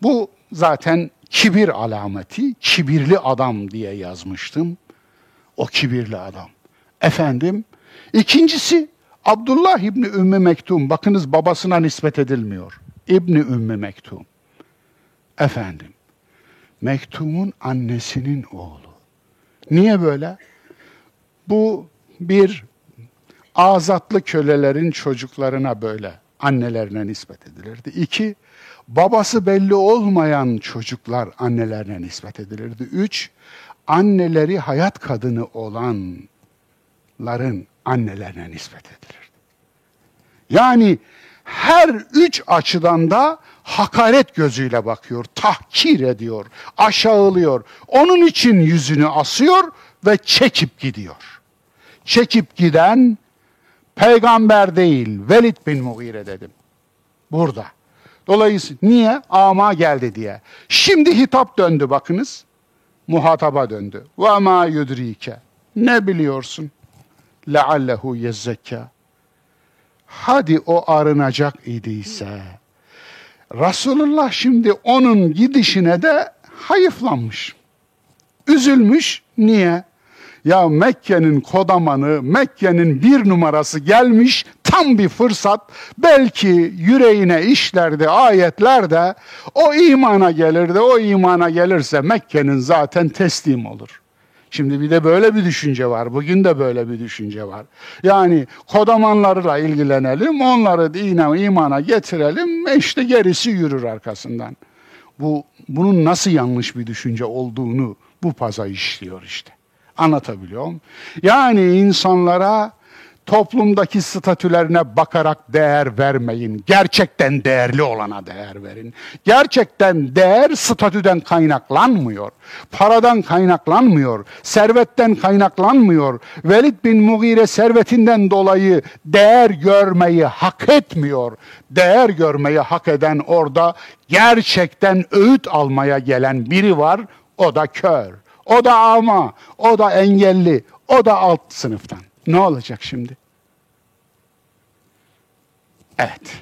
Bu zaten kibir alameti, kibirli adam diye yazmıştım. O kibirli adam. Efendim, ikincisi Abdullah İbni Ümmü Mektum. Bakınız babasına nispet edilmiyor. İbni Ümmü Mektum. Efendim, Mektum'un annesinin oğlu. Niye böyle? Bu bir azatlı kölelerin çocuklarına böyle annelerine nispet edilirdi. İki, babası belli olmayan çocuklar annelerine nispet edilirdi. Üç, anneleri hayat kadını olanların annelerine nispet edilirdi. Yani her üç açıdan da hakaret gözüyle bakıyor, tahkir ediyor, aşağılıyor. Onun için yüzünü asıyor ve çekip gidiyor. Çekip giden peygamber değil, Velid bin Mughire dedim. Burada. Dolayısıyla niye? Ama geldi diye. Şimdi hitap döndü bakınız. Muhataba döndü. Ve ma yudrike. Ne biliyorsun? Leallehu yezzekka. Hadi o arınacak idiyse. Resulullah şimdi onun gidişine de hayıflanmış. Üzülmüş. Niye? Ya Mekke'nin kodamanı, Mekke'nin bir numarası gelmiş tam bir fırsat. Belki yüreğine işlerdi ayetler de o imana gelirdi. O imana gelirse Mekke'nin zaten teslim olur. Şimdi bir de böyle bir düşünce var. Bugün de böyle bir düşünce var. Yani kodamanlarla ilgilenelim, onları dine, imana getirelim, işte gerisi yürür arkasından. Bu bunun nasıl yanlış bir düşünce olduğunu bu paza işliyor işte. Anlatabiliyor muyum? Yani insanlara toplumdaki statülerine bakarak değer vermeyin. Gerçekten değerli olana değer verin. Gerçekten değer statüden kaynaklanmıyor. Paradan kaynaklanmıyor. Servetten kaynaklanmıyor. Velid bin Mughire servetinden dolayı değer görmeyi hak etmiyor. Değer görmeyi hak eden orada gerçekten öğüt almaya gelen biri var. O da kör. O da ama, o da engelli, o da alt sınıftan. Ne olacak şimdi? Evet.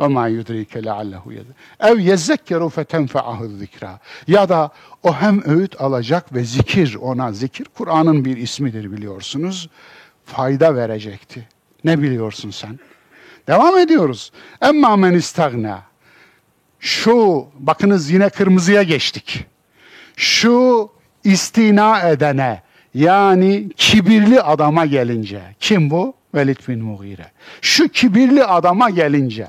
Ve ma yudrike leallehu yedde. Ev yezzekkeru fetenfeahu zikra. Ya da o hem öğüt alacak ve zikir ona, zikir Kur'an'ın bir ismidir biliyorsunuz, fayda verecekti. Ne biliyorsun sen? Devam ediyoruz. Emma men istagna. Şu, bakınız yine kırmızıya geçtik. Şu istina edene, yani kibirli adama gelince. Kim bu? Velid bin Mughire. Şu kibirli adama gelince.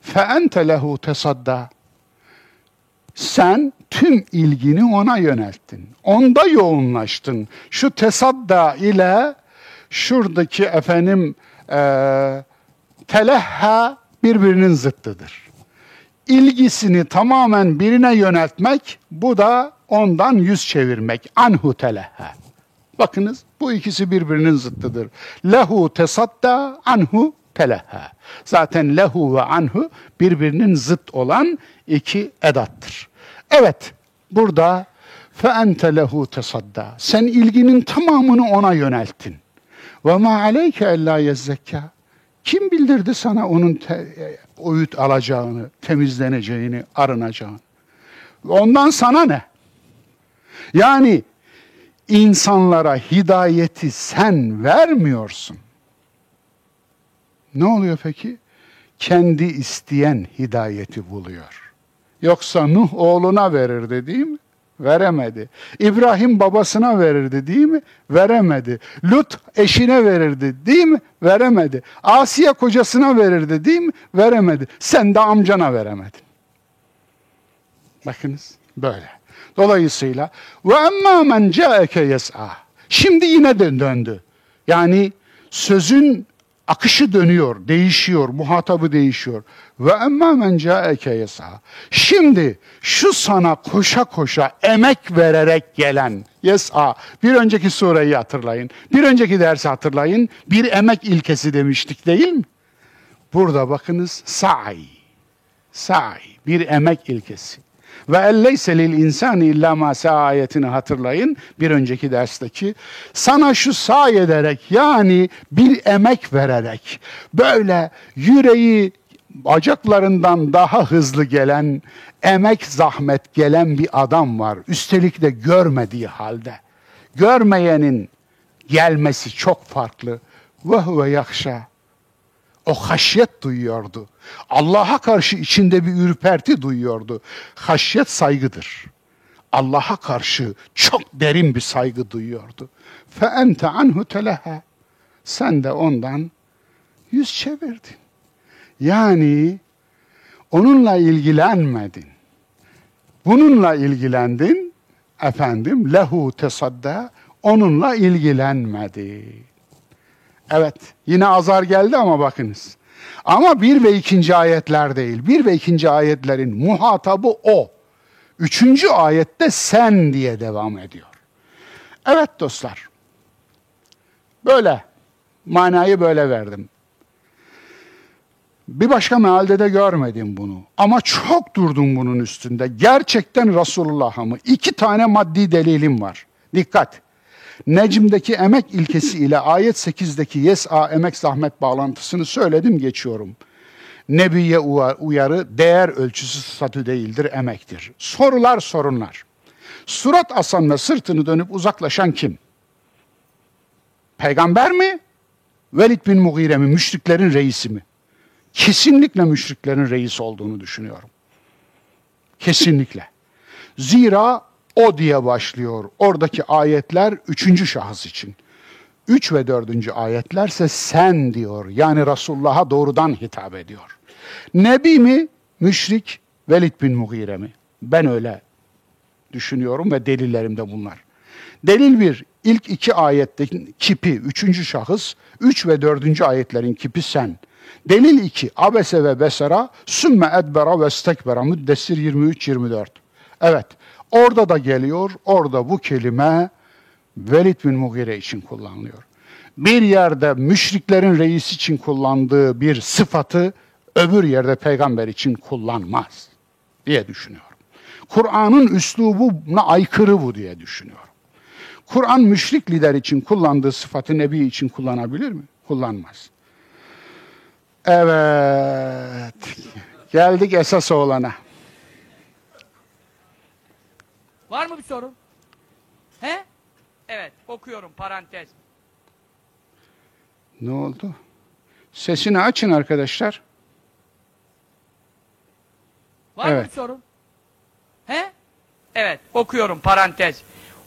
Fe ente lehu tesadda. Sen tüm ilgini ona yönelttin. Onda yoğunlaştın. Şu tesadda ile şuradaki efendim e, telehha birbirinin zıttıdır. İlgisini tamamen birine yöneltmek, bu da ondan yüz çevirmek. Anhu telehha. Bakınız bu ikisi birbirinin zıttıdır. Lehu tesadda anhu teleha. Zaten lehu ve anhu birbirinin zıt olan iki edattır. Evet burada fe ente lehu tesadda. Sen ilginin tamamını ona yönelttin. Ve ma aleyke ella yezzekka. Kim bildirdi sana onun te, öğüt alacağını, temizleneceğini, arınacağını? Ondan sana ne? Yani insanlara hidayeti sen vermiyorsun. Ne oluyor peki? Kendi isteyen hidayeti buluyor. Yoksa Nuh oğluna verirdi değil mi? Veremedi. İbrahim babasına verirdi değil mi? Veremedi. Lut eşine verirdi değil mi? Veremedi. Asiye kocasına verirdi değil mi? Veremedi. Sen de amcana veremedin. Bakınız böyle. Dolayısıyla ve emma men caeke yes'a. Şimdi yine de döndü. Yani sözün akışı dönüyor, değişiyor, muhatabı değişiyor. Ve emma men caeke yes'a. Şimdi şu sana koşa koşa emek vererek gelen yes'a. Bir önceki sureyi hatırlayın. Bir önceki dersi hatırlayın. Bir emek ilkesi demiştik değil mi? Burada bakınız sa'i. Sa'i. Bir emek ilkesi. Ve elleyse lil insani illa ma ayetini hatırlayın bir önceki dersteki. Sana şu say ederek yani bir emek vererek böyle yüreği bacaklarından daha hızlı gelen, emek zahmet gelen bir adam var. Üstelik de görmediği halde. Görmeyenin gelmesi çok farklı. Ve huve yakşa. O haşyet duyuyordu. Allah'a karşı içinde bir ürperti duyuyordu. Haşyet saygıdır. Allah'a karşı çok derin bir saygı duyuyordu. Fe ente anhu teleha. Sen de ondan yüz çevirdin. Yani onunla ilgilenmedin. Bununla ilgilendin. Efendim lehu tesadda onunla ilgilenmedi. Evet yine azar geldi ama bakınız. Ama bir ve ikinci ayetler değil. Bir ve ikinci ayetlerin muhatabı o. Üçüncü ayette sen diye devam ediyor. Evet dostlar. Böyle. Manayı böyle verdim. Bir başka mealde de görmedim bunu. Ama çok durdum bunun üstünde. Gerçekten Resulullah'a mı? İki tane maddi delilim var. Dikkat. Necm'deki emek ilkesi ile ayet 8'deki yes'a emek zahmet bağlantısını söyledim geçiyorum. Nebiye uyarı değer ölçüsü statü değildir emektir. Sorular sorunlar. Surat asan ve sırtını dönüp uzaklaşan kim? Peygamber mi? Velid bin Mughire mi? Müşriklerin reisi mi? Kesinlikle müşriklerin reisi olduğunu düşünüyorum. Kesinlikle. Zira o diye başlıyor. Oradaki ayetler üçüncü şahıs için. Üç ve dördüncü ayetlerse sen diyor. Yani Resulullah'a doğrudan hitap ediyor. Nebi mi? Müşrik Velid bin Mughire mi? Ben öyle düşünüyorum ve delillerim de bunlar. Delil bir, ilk iki ayetteki kipi, üçüncü şahıs, üç ve dördüncü ayetlerin kipi sen. Delil iki, abese ve besera, sümme edbera ve stekbera, müddessir 23-24. Evet, orada da geliyor, orada bu kelime Velid bin Mughire için kullanılıyor. Bir yerde müşriklerin reisi için kullandığı bir sıfatı öbür yerde peygamber için kullanmaz diye düşünüyorum. Kur'an'ın üslubuna aykırı bu diye düşünüyorum. Kur'an müşrik lider için kullandığı sıfatı nebi için kullanabilir mi? Kullanmaz. Evet. Geldik esas olana. Var mı bir sorun? He? Evet, okuyorum parantez. Ne oldu? Sesini açın arkadaşlar. Var mı Evet. bir sorun? He? Evet, okuyorum parantez.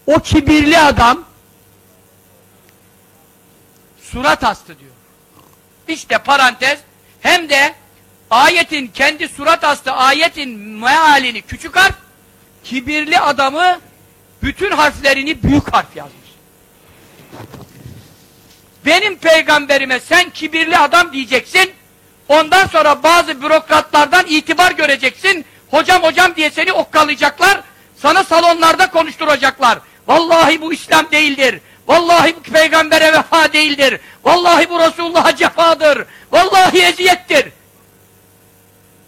O kibirli adam surat astı diyor. İşte parantez hem de ayetin kendi surat astı ayetin mealini küçük harf kibirli adamı bütün harflerini büyük harf yazmış. Benim peygamberime sen kibirli adam diyeceksin. Ondan sonra bazı bürokratlardan itibar göreceksin. Hocam hocam diye seni okkalayacaklar. Sana salonlarda konuşturacaklar. Vallahi bu İslam değildir. Vallahi bu peygambere vefa değildir. Vallahi bu Resulullah'a cefadır. Vallahi eziyettir.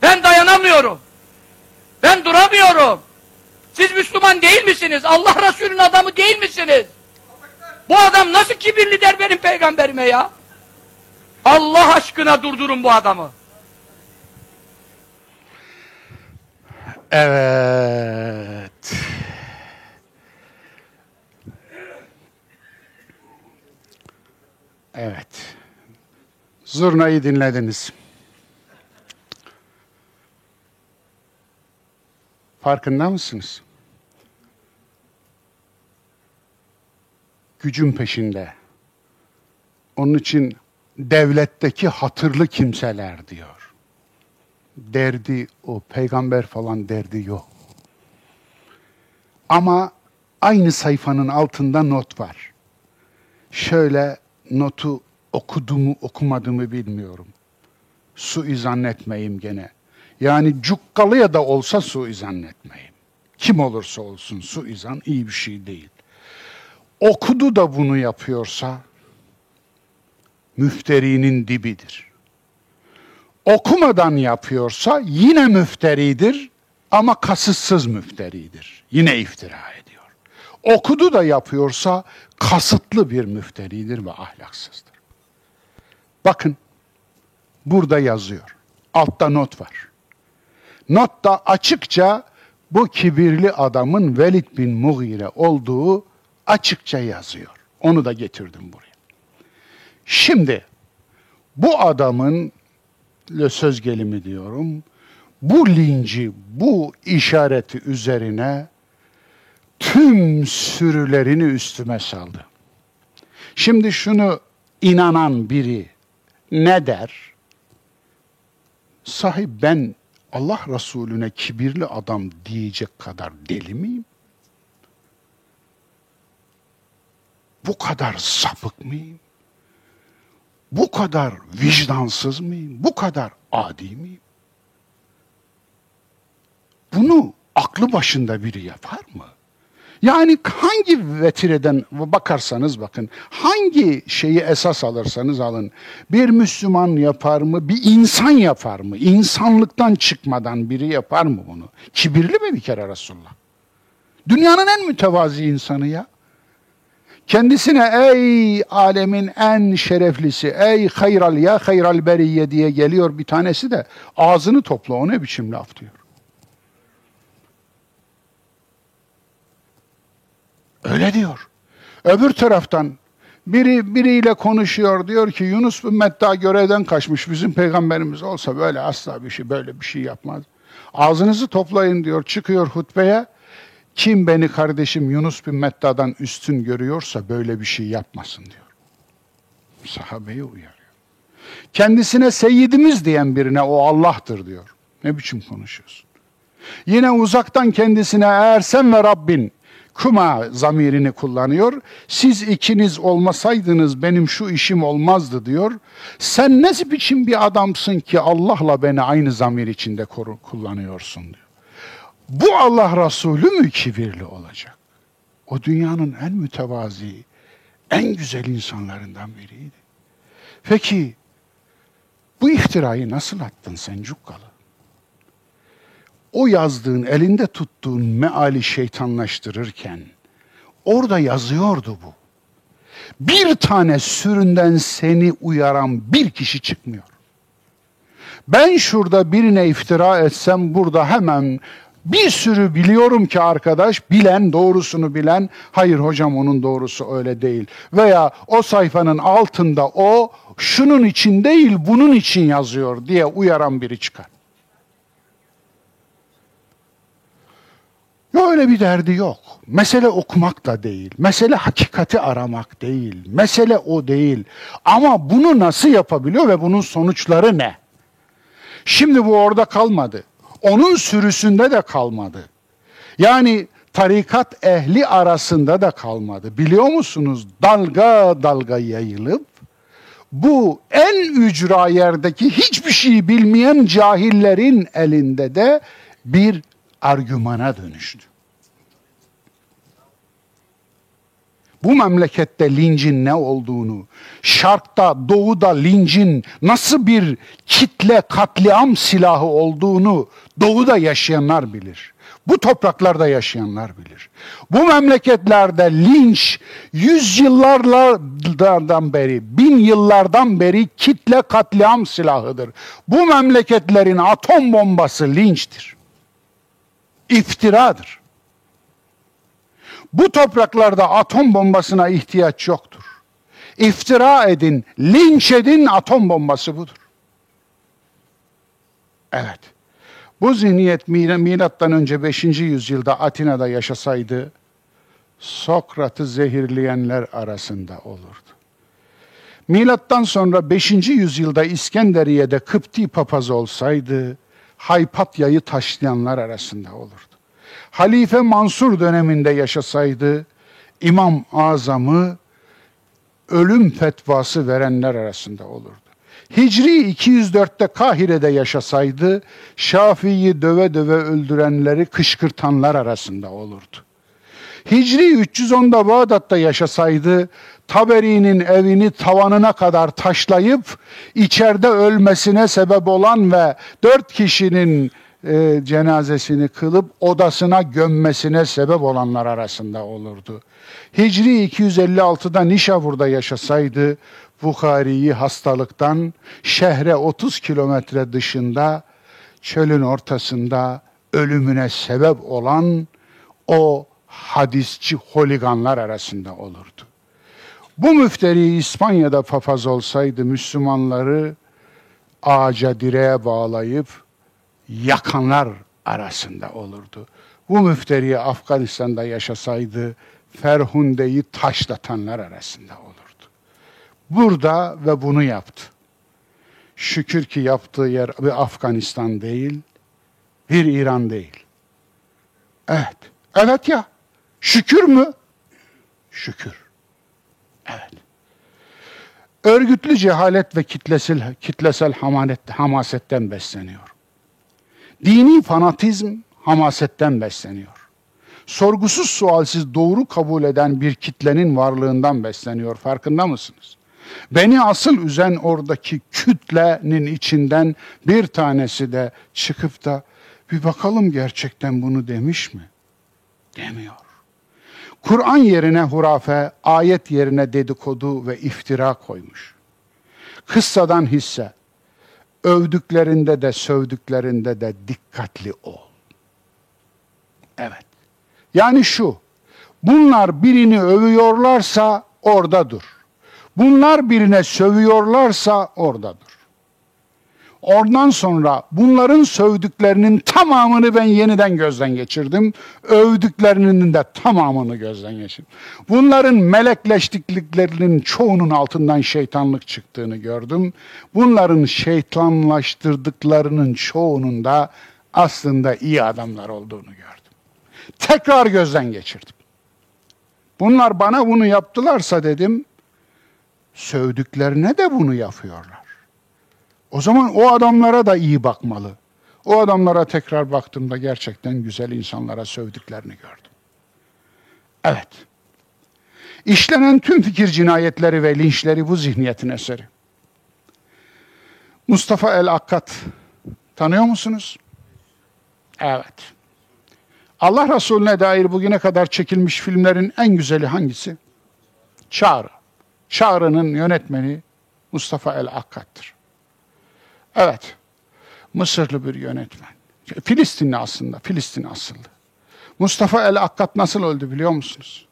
Ben dayanamıyorum. Ben duramıyorum. Siz Müslüman değil misiniz? Allah Resulü'nün adamı değil misiniz? Bu adam nasıl kibirli der benim peygamberime ya? Allah aşkına durdurun bu adamı. Evet. Evet. Zurnayı dinlediniz. Farkında mısınız? Gücün peşinde. Onun için devletteki hatırlı kimseler diyor. Derdi o, peygamber falan derdi yok. Ama aynı sayfanın altında not var. Şöyle notu okuduğumu okumadığımı bilmiyorum. Suizan etmeyeyim gene. Yani cukkalıya da olsa suizan etmeyeyim. Kim olursa olsun suizan iyi bir şey değil. Okudu da bunu yapıyorsa müfterinin dibidir. Okumadan yapıyorsa yine müfteridir ama kasıtsız müfteridir. Yine iftira ediyor. Okudu da yapıyorsa kasıtlı bir müfteridir ve ahlaksızdır. Bakın burada yazıyor. Altta not var. Notta açıkça bu kibirli adamın Velid bin Mughire olduğu açıkça yazıyor. Onu da getirdim buraya. Şimdi bu adamın söz gelimi diyorum. Bu linci, bu işareti üzerine tüm sürülerini üstüme saldı. Şimdi şunu inanan biri ne der? Sahip ben Allah Resulüne kibirli adam diyecek kadar deli miyim? Bu kadar sapık mıyım? bu kadar vicdansız mıyım? Bu kadar adi miyim? Bunu aklı başında biri yapar mı? Yani hangi vetireden bakarsanız bakın, hangi şeyi esas alırsanız alın, bir Müslüman yapar mı, bir insan yapar mı? İnsanlıktan çıkmadan biri yapar mı bunu? Kibirli mi bir kere Resulullah? Dünyanın en mütevazi insanı ya. Kendisine ey alemin en şereflisi, ey hayral ya hayral beriye diye geliyor bir tanesi de ağzını topla o ne biçim laf diyor. Öyle diyor. Öbür taraftan biri biriyle konuşuyor diyor ki Yunus bin Metta görevden kaçmış bizim peygamberimiz olsa böyle asla bir şey böyle bir şey yapmaz. Ağzınızı toplayın diyor çıkıyor hutbeye. Kim beni kardeşim Yunus bin Metta'dan üstün görüyorsa böyle bir şey yapmasın diyor. Sahabeyi uyarıyor. Kendisine seyyidimiz diyen birine o Allah'tır diyor. Ne biçim konuşuyorsun? Yine uzaktan kendisine eğer sen ve Rabbin kuma zamirini kullanıyor. Siz ikiniz olmasaydınız benim şu işim olmazdı diyor. Sen ne biçim bir adamsın ki Allah'la beni aynı zamir içinde kullanıyorsun diyor. Bu Allah Resulü mü kibirli olacak? O dünyanın en mütevazi, en güzel insanlarından biriydi. Peki bu iftirayı nasıl attın sen Cukkalı? o yazdığın, elinde tuttuğun meali şeytanlaştırırken orada yazıyordu bu. Bir tane süründen seni uyaran bir kişi çıkmıyor. Ben şurada birine iftira etsem burada hemen bir sürü biliyorum ki arkadaş bilen doğrusunu bilen hayır hocam onun doğrusu öyle değil veya o sayfanın altında o şunun için değil bunun için yazıyor diye uyaran biri çıkar. Öyle bir derdi yok. Mesele okumak da değil. Mesele hakikati aramak değil. Mesele o değil. Ama bunu nasıl yapabiliyor ve bunun sonuçları ne? Şimdi bu orada kalmadı. Onun sürüsünde de kalmadı. Yani tarikat ehli arasında da kalmadı. Biliyor musunuz? Dalga dalga yayılıp bu en ücra yerdeki hiçbir şey bilmeyen cahillerin elinde de bir argümana dönüştü. Bu memlekette lincin ne olduğunu, şarkta, doğuda lincin nasıl bir kitle katliam silahı olduğunu doğuda yaşayanlar bilir. Bu topraklarda yaşayanlar bilir. Bu memleketlerde linç yüz yıllardan beri, bin yıllardan beri kitle katliam silahıdır. Bu memleketlerin atom bombası linçtir iftiradır. Bu topraklarda atom bombasına ihtiyaç yoktur. İftira edin, linç edin atom bombası budur. Evet. Bu zihniyet milattan önce 5. yüzyılda Atina'da yaşasaydı Sokrat'ı zehirleyenler arasında olurdu. Milattan sonra 5. yüzyılda İskenderiye'de Kıpti papaz olsaydı Haypatya'yı taşlayanlar arasında olurdu. Halife Mansur döneminde yaşasaydı İmam Azam'ı ölüm fetvası verenler arasında olurdu. Hicri 204'te Kahire'de yaşasaydı Şafii'yi döve döve öldürenleri kışkırtanlar arasında olurdu. Hicri 310'da Bağdat'ta yaşasaydı Taberi'nin evini tavanına kadar taşlayıp içeride ölmesine sebep olan ve dört kişinin e, cenazesini kılıp odasına gömmesine sebep olanlar arasında olurdu. Hicri 256'da Nişavur'da yaşasaydı Bukhari'yi hastalıktan şehre 30 kilometre dışında çölün ortasında ölümüne sebep olan o hadisçi holiganlar arasında olurdu. Bu müfteri İspanya'da papaz olsaydı Müslümanları ağaca direğe bağlayıp yakanlar arasında olurdu. Bu müfteri Afganistan'da yaşasaydı Ferhunde'yi taşlatanlar arasında olurdu. Burada ve bunu yaptı. Şükür ki yaptığı yer bir Afganistan değil, bir İran değil. Evet. Evet ya. Şükür mü? Şükür. Evet. Örgütlü cehalet ve kitlesel, kitlesel hamanet, hamasetten besleniyor. Dini fanatizm hamasetten besleniyor. Sorgusuz sualsiz doğru kabul eden bir kitlenin varlığından besleniyor. Farkında mısınız? Beni asıl üzen oradaki kütlenin içinden bir tanesi de çıkıp da bir bakalım gerçekten bunu demiş mi? Demiyor. Kur'an yerine hurafe, ayet yerine dedikodu ve iftira koymuş. Kıssadan hisse, övdüklerinde de sövdüklerinde de dikkatli ol. Evet. Yani şu, bunlar birini övüyorlarsa orada dur. Bunlar birine sövüyorlarsa orada dur. Oradan sonra bunların sövdüklerinin tamamını ben yeniden gözden geçirdim. Övdüklerinin de tamamını gözden geçirdim. Bunların melekleştikliklerinin çoğunun altından şeytanlık çıktığını gördüm. Bunların şeytanlaştırdıklarının çoğunun da aslında iyi adamlar olduğunu gördüm. Tekrar gözden geçirdim. Bunlar bana bunu yaptılarsa dedim, sövdüklerine de bunu yapıyorlar. O zaman o adamlara da iyi bakmalı. O adamlara tekrar baktığımda gerçekten güzel insanlara sövdüklerini gördüm. Evet. İşlenen tüm fikir cinayetleri ve linçleri bu zihniyetin eseri. Mustafa el-Akkat tanıyor musunuz? Evet. Allah Resulüne dair bugüne kadar çekilmiş filmlerin en güzeli hangisi? Çağrı. Çağrı'nın yönetmeni Mustafa el-Akkat'tır. Evet. Mısırlı bir yönetmen. Filistinli aslında. Filistin asıllı. Mustafa el-Akkat nasıl öldü biliyor musunuz?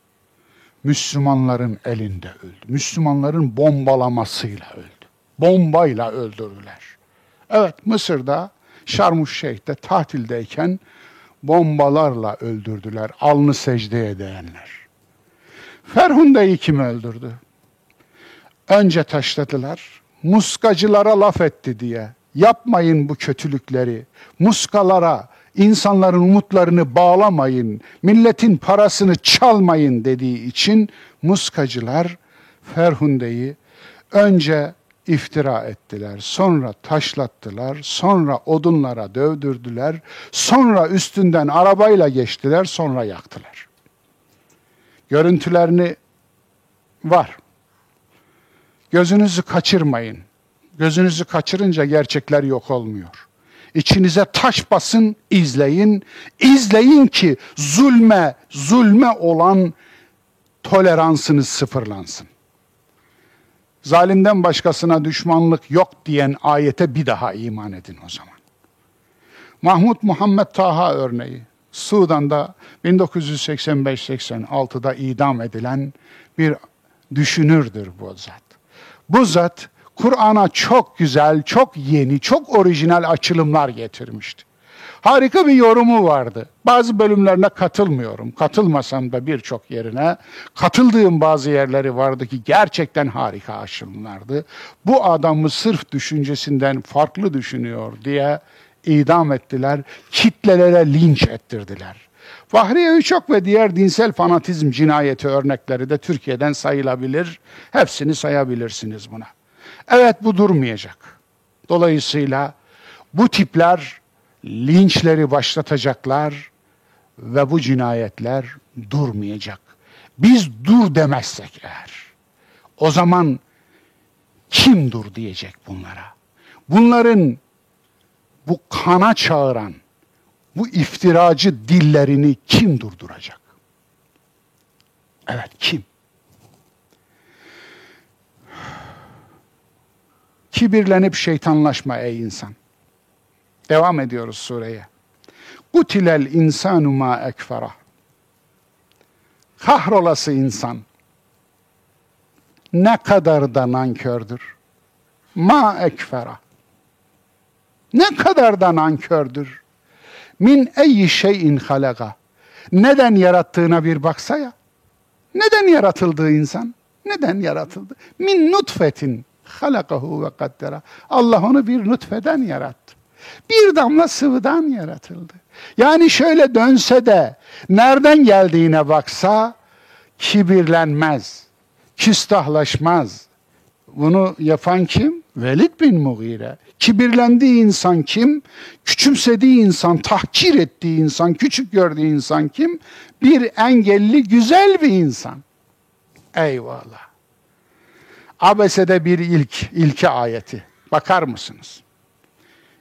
Müslümanların elinde öldü. Müslümanların bombalamasıyla öldü. Bombayla öldürdüler. Evet Mısır'da Şarmuş Şeyh'te tatildeyken bombalarla öldürdüler. Alnı secdeye edenler. Ferhunde'yi kim öldürdü? Önce taşladılar muskacılara laf etti diye. Yapmayın bu kötülükleri. Muskalara, insanların umutlarını bağlamayın, milletin parasını çalmayın dediği için muskacılar Ferhunde'yi önce iftira ettiler, sonra taşlattılar, sonra odunlara dövdürdüler, sonra üstünden arabayla geçtiler, sonra yaktılar. Görüntülerini var. Gözünüzü kaçırmayın. Gözünüzü kaçırınca gerçekler yok olmuyor. İçinize taş basın, izleyin. İzleyin ki zulme, zulme olan toleransınız sıfırlansın. Zalimden başkasına düşmanlık yok diyen ayete bir daha iman edin o zaman. Mahmut Muhammed Taha örneği. Sudan'da 1985-86'da idam edilen bir düşünürdür bu zat. Bu zat Kur'an'a çok güzel, çok yeni, çok orijinal açılımlar getirmişti. Harika bir yorumu vardı. Bazı bölümlerine katılmıyorum. Katılmasam da birçok yerine katıldığım bazı yerleri vardı ki gerçekten harika açılımlardı. Bu adamı sırf düşüncesinden farklı düşünüyor diye idam ettiler. Kitlelere linç ettirdiler. Fahriye Üçok ve diğer dinsel fanatizm cinayeti örnekleri de Türkiye'den sayılabilir. Hepsini sayabilirsiniz buna. Evet bu durmayacak. Dolayısıyla bu tipler linçleri başlatacaklar ve bu cinayetler durmayacak. Biz dur demezsek eğer o zaman kim dur diyecek bunlara? Bunların bu kana çağıran bu iftiracı dillerini kim durduracak? Evet kim? Kibirlenip şeytanlaşma ey insan. Devam ediyoruz sureye. Kutilel insanu ma ekfera. Kahrolası insan. Ne kadar da nankördür. Ma ekfera. Ne kadar da nankördür. Min eyyi şeyin halaga. Neden yarattığına bir baksa. Neden yaratıldığı insan? Neden yaratıldı? Min nutfetin halakahu ve kaddera. Allah onu bir nutfeden yarattı. Bir damla sıvıdan yaratıldı. Yani şöyle dönse de nereden geldiğine baksa kibirlenmez, küstahlaşmaz, bunu yapan kim? Velid bin Mughire. Kibirlendiği insan kim? Küçümsediği insan, tahkir ettiği insan, küçük gördüğü insan kim? Bir engelli, güzel bir insan. Eyvallah. Abese'de bir ilk, ilke ayeti. Bakar mısınız?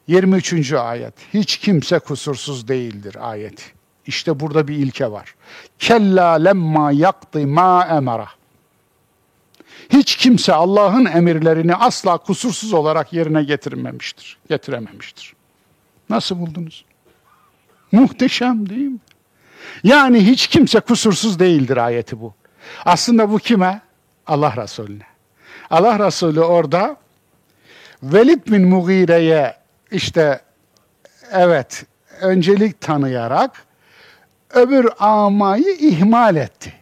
23. ayet. Hiç kimse kusursuz değildir ayeti. İşte burada bir ilke var. Kella lemma yakti ma emara. Hiç kimse Allah'ın emirlerini asla kusursuz olarak yerine getirmemiştir. Getirememiştir. Nasıl buldunuz? Muhteşem değil mi? Yani hiç kimse kusursuz değildir ayeti bu. Aslında bu kime? Allah Resulüne. Allah Resulü orada Velid bin Mughire'ye işte evet öncelik tanıyarak öbür amayı ihmal etti.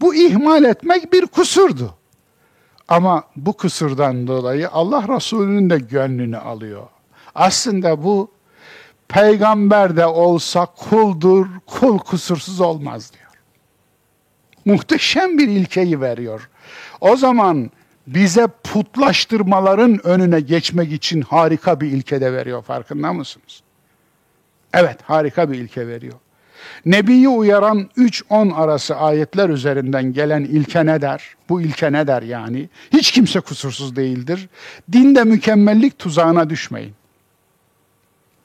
Bu ihmal etmek bir kusurdu. Ama bu kusurdan dolayı Allah Resulü'nün de gönlünü alıyor. Aslında bu peygamber de olsa kuldur, kul kusursuz olmaz diyor. Muhteşem bir ilkeyi veriyor. O zaman bize putlaştırmaların önüne geçmek için harika bir ilke de veriyor farkında mısınız? Evet harika bir ilke veriyor. Nebiyi uyaran 3-10 arası ayetler üzerinden gelen ilke ne der? Bu ilke ne der yani? Hiç kimse kusursuz değildir. Dinde mükemmellik tuzağına düşmeyin.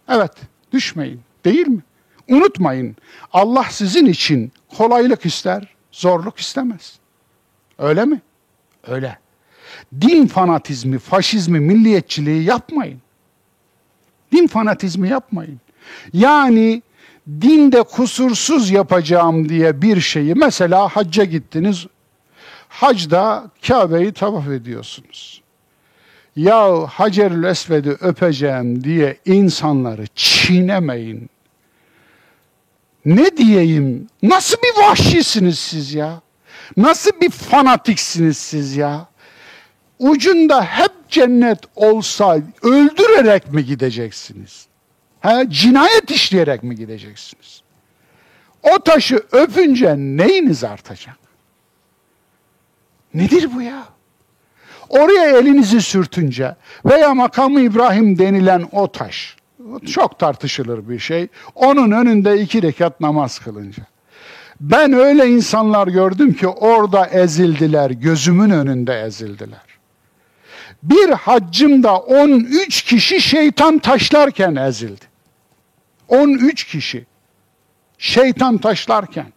Evet, düşmeyin. Değil mi? Unutmayın. Allah sizin için kolaylık ister, zorluk istemez. Öyle mi? Öyle. Din fanatizmi, faşizmi, milliyetçiliği yapmayın. Din fanatizmi yapmayın. Yani dinde kusursuz yapacağım diye bir şeyi mesela hacca gittiniz. Hacda Kabe'yi tavaf ediyorsunuz. Ya Hacerül Esved'i öpeceğim diye insanları çiğnemeyin. Ne diyeyim? Nasıl bir vahşisiniz siz ya? Nasıl bir fanatiksiniz siz ya? Ucunda hep cennet olsa öldürerek mi gideceksiniz? Ha, cinayet işleyerek mi gideceksiniz? O taşı öpünce neyiniz artacak? Nedir bu ya? Oraya elinizi sürtünce veya makamı İbrahim denilen o taş, çok tartışılır bir şey, onun önünde iki rekat namaz kılınca. Ben öyle insanlar gördüm ki orada ezildiler, gözümün önünde ezildiler. Bir haccımda 13 kişi şeytan taşlarken ezildi. 13 kişi şeytan taşlarken.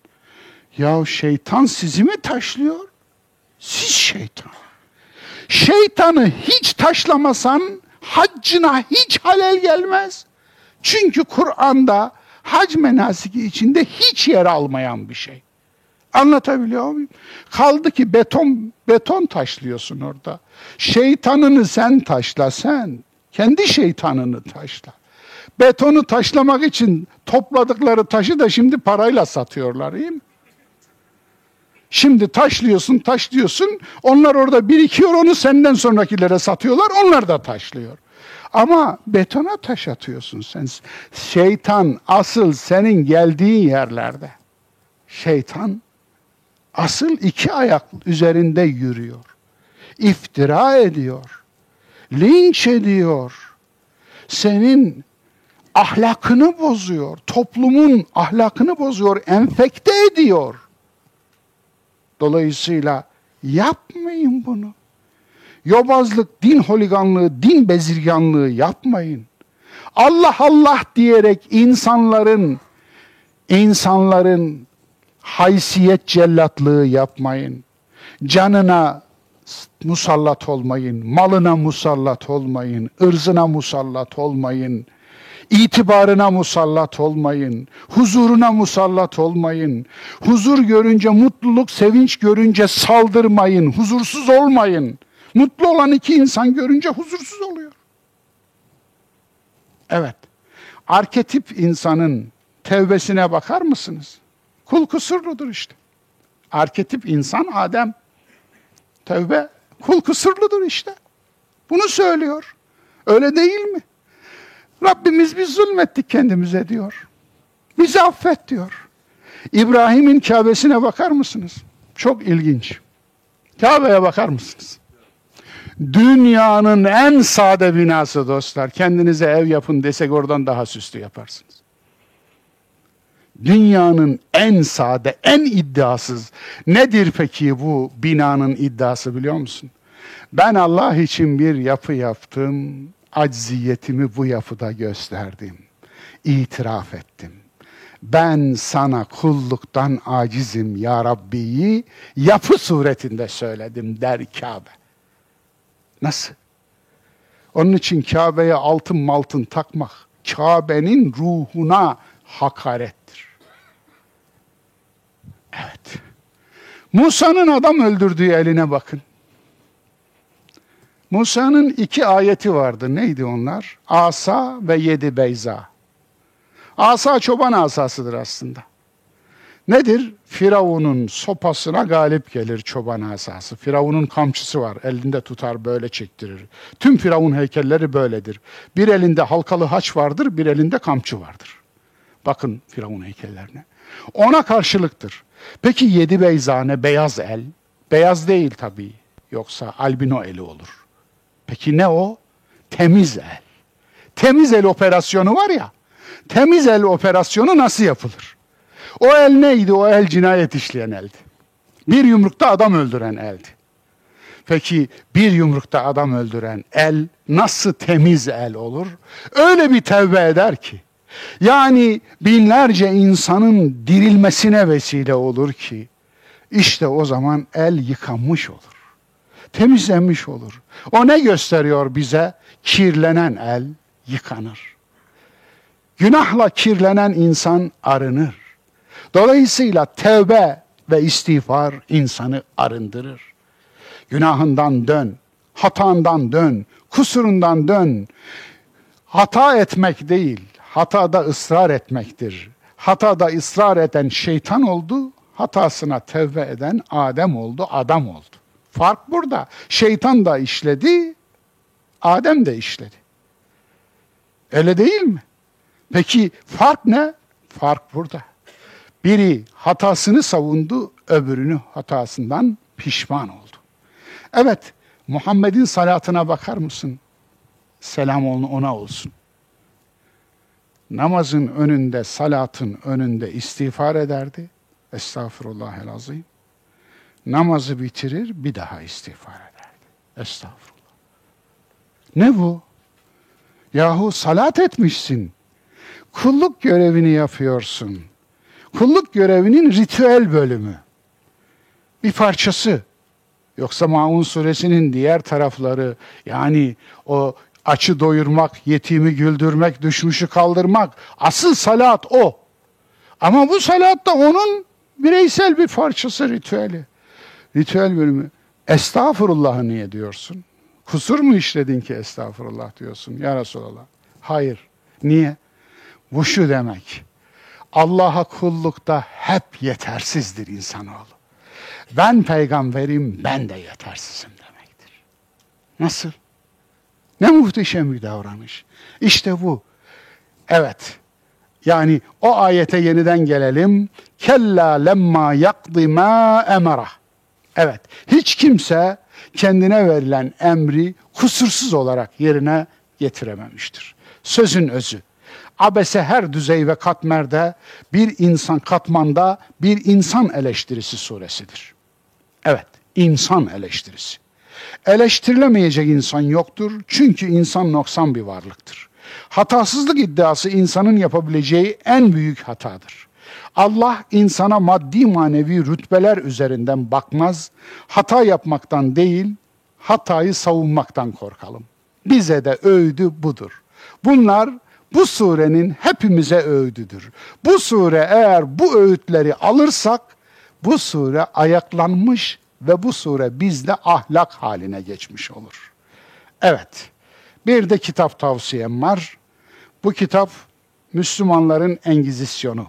Ya şeytan sizi mi taşlıyor? Siz şeytan. Şeytanı hiç taşlamasan haccına hiç halel gelmez. Çünkü Kur'an'da hac menasiki içinde hiç yer almayan bir şey. Anlatabiliyor muyum? Kaldı ki beton beton taşlıyorsun orada. Şeytanını sen taşla sen. Kendi şeytanını taşla. Betonu taşlamak için topladıkları taşı da şimdi parayla satıyorlar değil mi? Şimdi taşlıyorsun, taşlıyorsun. Onlar orada birikiyor, onu senden sonrakilere satıyorlar. Onlar da taşlıyor. Ama betona taş atıyorsun sen. Şeytan asıl senin geldiğin yerlerde. Şeytan asıl iki ayak üzerinde yürüyor. İftira ediyor. Linç ediyor. Senin ahlakını bozuyor. Toplumun ahlakını bozuyor, enfekte ediyor. Dolayısıyla yapmayın bunu. Yobazlık, din holiganlığı, din bezirganlığı yapmayın. Allah Allah diyerek insanların insanların haysiyet cellatlığı yapmayın. Canına musallat olmayın, malına musallat olmayın, ırzına musallat olmayın itibarına musallat olmayın. Huzuruna musallat olmayın. Huzur görünce, mutluluk, sevinç görünce saldırmayın. Huzursuz olmayın. Mutlu olan iki insan görünce huzursuz oluyor. Evet. Arketip insanın tevbesine bakar mısınız? Kul kusurludur işte. Arketip insan Adem. Tevbe kul kusurludur işte. Bunu söylüyor. Öyle değil mi? Rabbimiz biz zulmettik kendimize diyor. Bizi affet diyor. İbrahim'in Kabe'sine bakar mısınız? Çok ilginç. Kabe'ye bakar mısınız? Dünyanın en sade binası dostlar. Kendinize ev yapın desek oradan daha süslü yaparsınız. Dünyanın en sade, en iddiasız. Nedir peki bu binanın iddiası biliyor musun? Ben Allah için bir yapı yaptım, acziyetimi bu yapıda gösterdim. İtiraf ettim. Ben sana kulluktan acizim ya Rabbi'yi yapı suretinde söyledim der Kabe. Nasıl? Onun için Kabe'ye altın maltın takmak, Kabe'nin ruhuna hakarettir. Evet. Musa'nın adam öldürdüğü eline bakın. Musa'nın iki ayeti vardı. Neydi onlar? Asa ve yedi beyza. Asa çoban asasıdır aslında. Nedir? Firavun'un sopasına galip gelir çoban asası. Firavun'un kamçısı var. Elinde tutar böyle çektirir. Tüm Firavun heykelleri böyledir. Bir elinde halkalı haç vardır, bir elinde kamçı vardır. Bakın Firavun heykellerine. Ona karşılıktır. Peki yedi beyzane beyaz el. Beyaz değil tabii. Yoksa albino eli olur. Peki ne o? Temiz el. Temiz el operasyonu var ya. Temiz el operasyonu nasıl yapılır? O el neydi? O el cinayet işleyen eldi. Bir yumrukta adam öldüren eldi. Peki bir yumrukta adam öldüren el nasıl temiz el olur? Öyle bir tevbe eder ki. Yani binlerce insanın dirilmesine vesile olur ki işte o zaman el yıkanmış olur. Temizlenmiş olur. O ne gösteriyor bize? Kirlenen el yıkanır. Günahla kirlenen insan arınır. Dolayısıyla tevbe ve istiğfar insanı arındırır. Günahından dön, hatandan dön, kusurundan dön. Hata etmek değil, hatada ısrar etmektir. Hatada ısrar eden şeytan oldu, hatasına tevbe eden Adem oldu, adam oldu. Fark burada. Şeytan da işledi, Adem de işledi. Öyle değil mi? Peki fark ne? Fark burada. Biri hatasını savundu, öbürünü hatasından pişman oldu. Evet, Muhammed'in salatına bakar mısın? Selam ona olsun. Namazın önünde, salatın önünde istiğfar ederdi. Estağfurullah azim. Namazı bitirir, bir daha istiğfar ederdi. Estağfurullah. Ne bu? Yahu salat etmişsin. Kulluk görevini yapıyorsun. Kulluk görevinin ritüel bölümü. Bir parçası. Yoksa Maun suresinin diğer tarafları yani o açı doyurmak, yetimi güldürmek, düşmüşü kaldırmak. Asıl salat o. Ama bu salat da onun bireysel bir parçası, ritüeli. Ritüel bölümü. Estağfurullah'ı niye diyorsun? Kusur mu işledin ki estağfurullah diyorsun ya Resulallah? Hayır. Niye? Bu şu demek. Allah'a kullukta hep yetersizdir insanoğlu. Ben peygamberim, ben de yetersizim demektir. Nasıl? Ne muhteşem bir davranış. İşte bu. Evet. Yani o ayete yeniden gelelim. Kella lemma yakdi ma emara. Evet. Hiç kimse kendine verilen emri kusursuz olarak yerine getirememiştir. Sözün özü. Abese her düzey ve katmerde bir insan katmanda bir insan eleştirisi suresidir. Evet, insan eleştirisi. Eleştirilemeyecek insan yoktur çünkü insan noksan bir varlıktır. Hatasızlık iddiası insanın yapabileceği en büyük hatadır. Allah insana maddi manevi rütbeler üzerinden bakmaz, hata yapmaktan değil, hatayı savunmaktan korkalım. Bize de öğüdü budur. Bunlar bu surenin hepimize öğüdüdür. Bu sure eğer bu öğütleri alırsak bu sure ayaklanmış ve bu sure bizde ahlak haline geçmiş olur. Evet, bir de kitap tavsiyem var. Bu kitap Müslümanların Engizisyonu.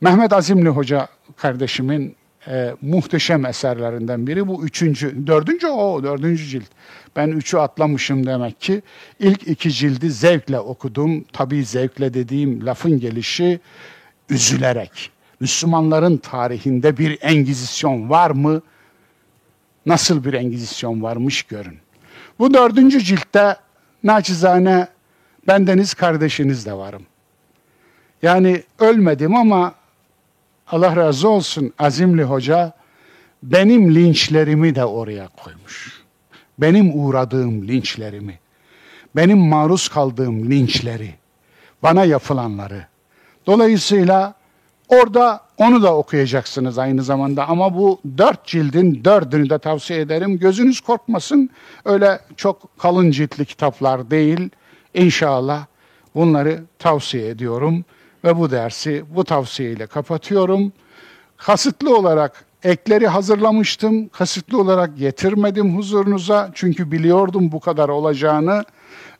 Mehmet Azimli Hoca kardeşimin e, muhteşem eserlerinden biri. Bu üçüncü, dördüncü o, dördüncü cilt. Ben üçü atlamışım demek ki. İlk iki cildi zevkle okudum. Tabii zevkle dediğim lafın gelişi üzülerek. Müslümanların tarihinde bir engizisyon var mı? Nasıl bir engizisyon varmış görün. Bu dördüncü ciltte naçizane bendeniz kardeşiniz de varım. Yani ölmedim ama Allah razı olsun Azimli Hoca benim linçlerimi de oraya koymuş. Benim uğradığım linçlerimi, benim maruz kaldığım linçleri, bana yapılanları. Dolayısıyla orada onu da okuyacaksınız aynı zamanda ama bu dört cildin dördünü de tavsiye ederim. Gözünüz korkmasın öyle çok kalın ciltli kitaplar değil. İnşallah bunları tavsiye ediyorum ve bu dersi bu tavsiyeyle kapatıyorum. Kasıtlı olarak ekleri hazırlamıştım. Kasıtlı olarak getirmedim huzurunuza çünkü biliyordum bu kadar olacağını.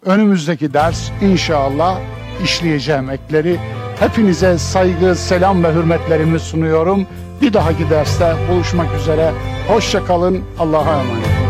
Önümüzdeki ders inşallah işleyeceğim ekleri. Hepinize saygı, selam ve hürmetlerimi sunuyorum. Bir dahaki derste buluşmak üzere. Hoşça kalın. Allah'a emanet.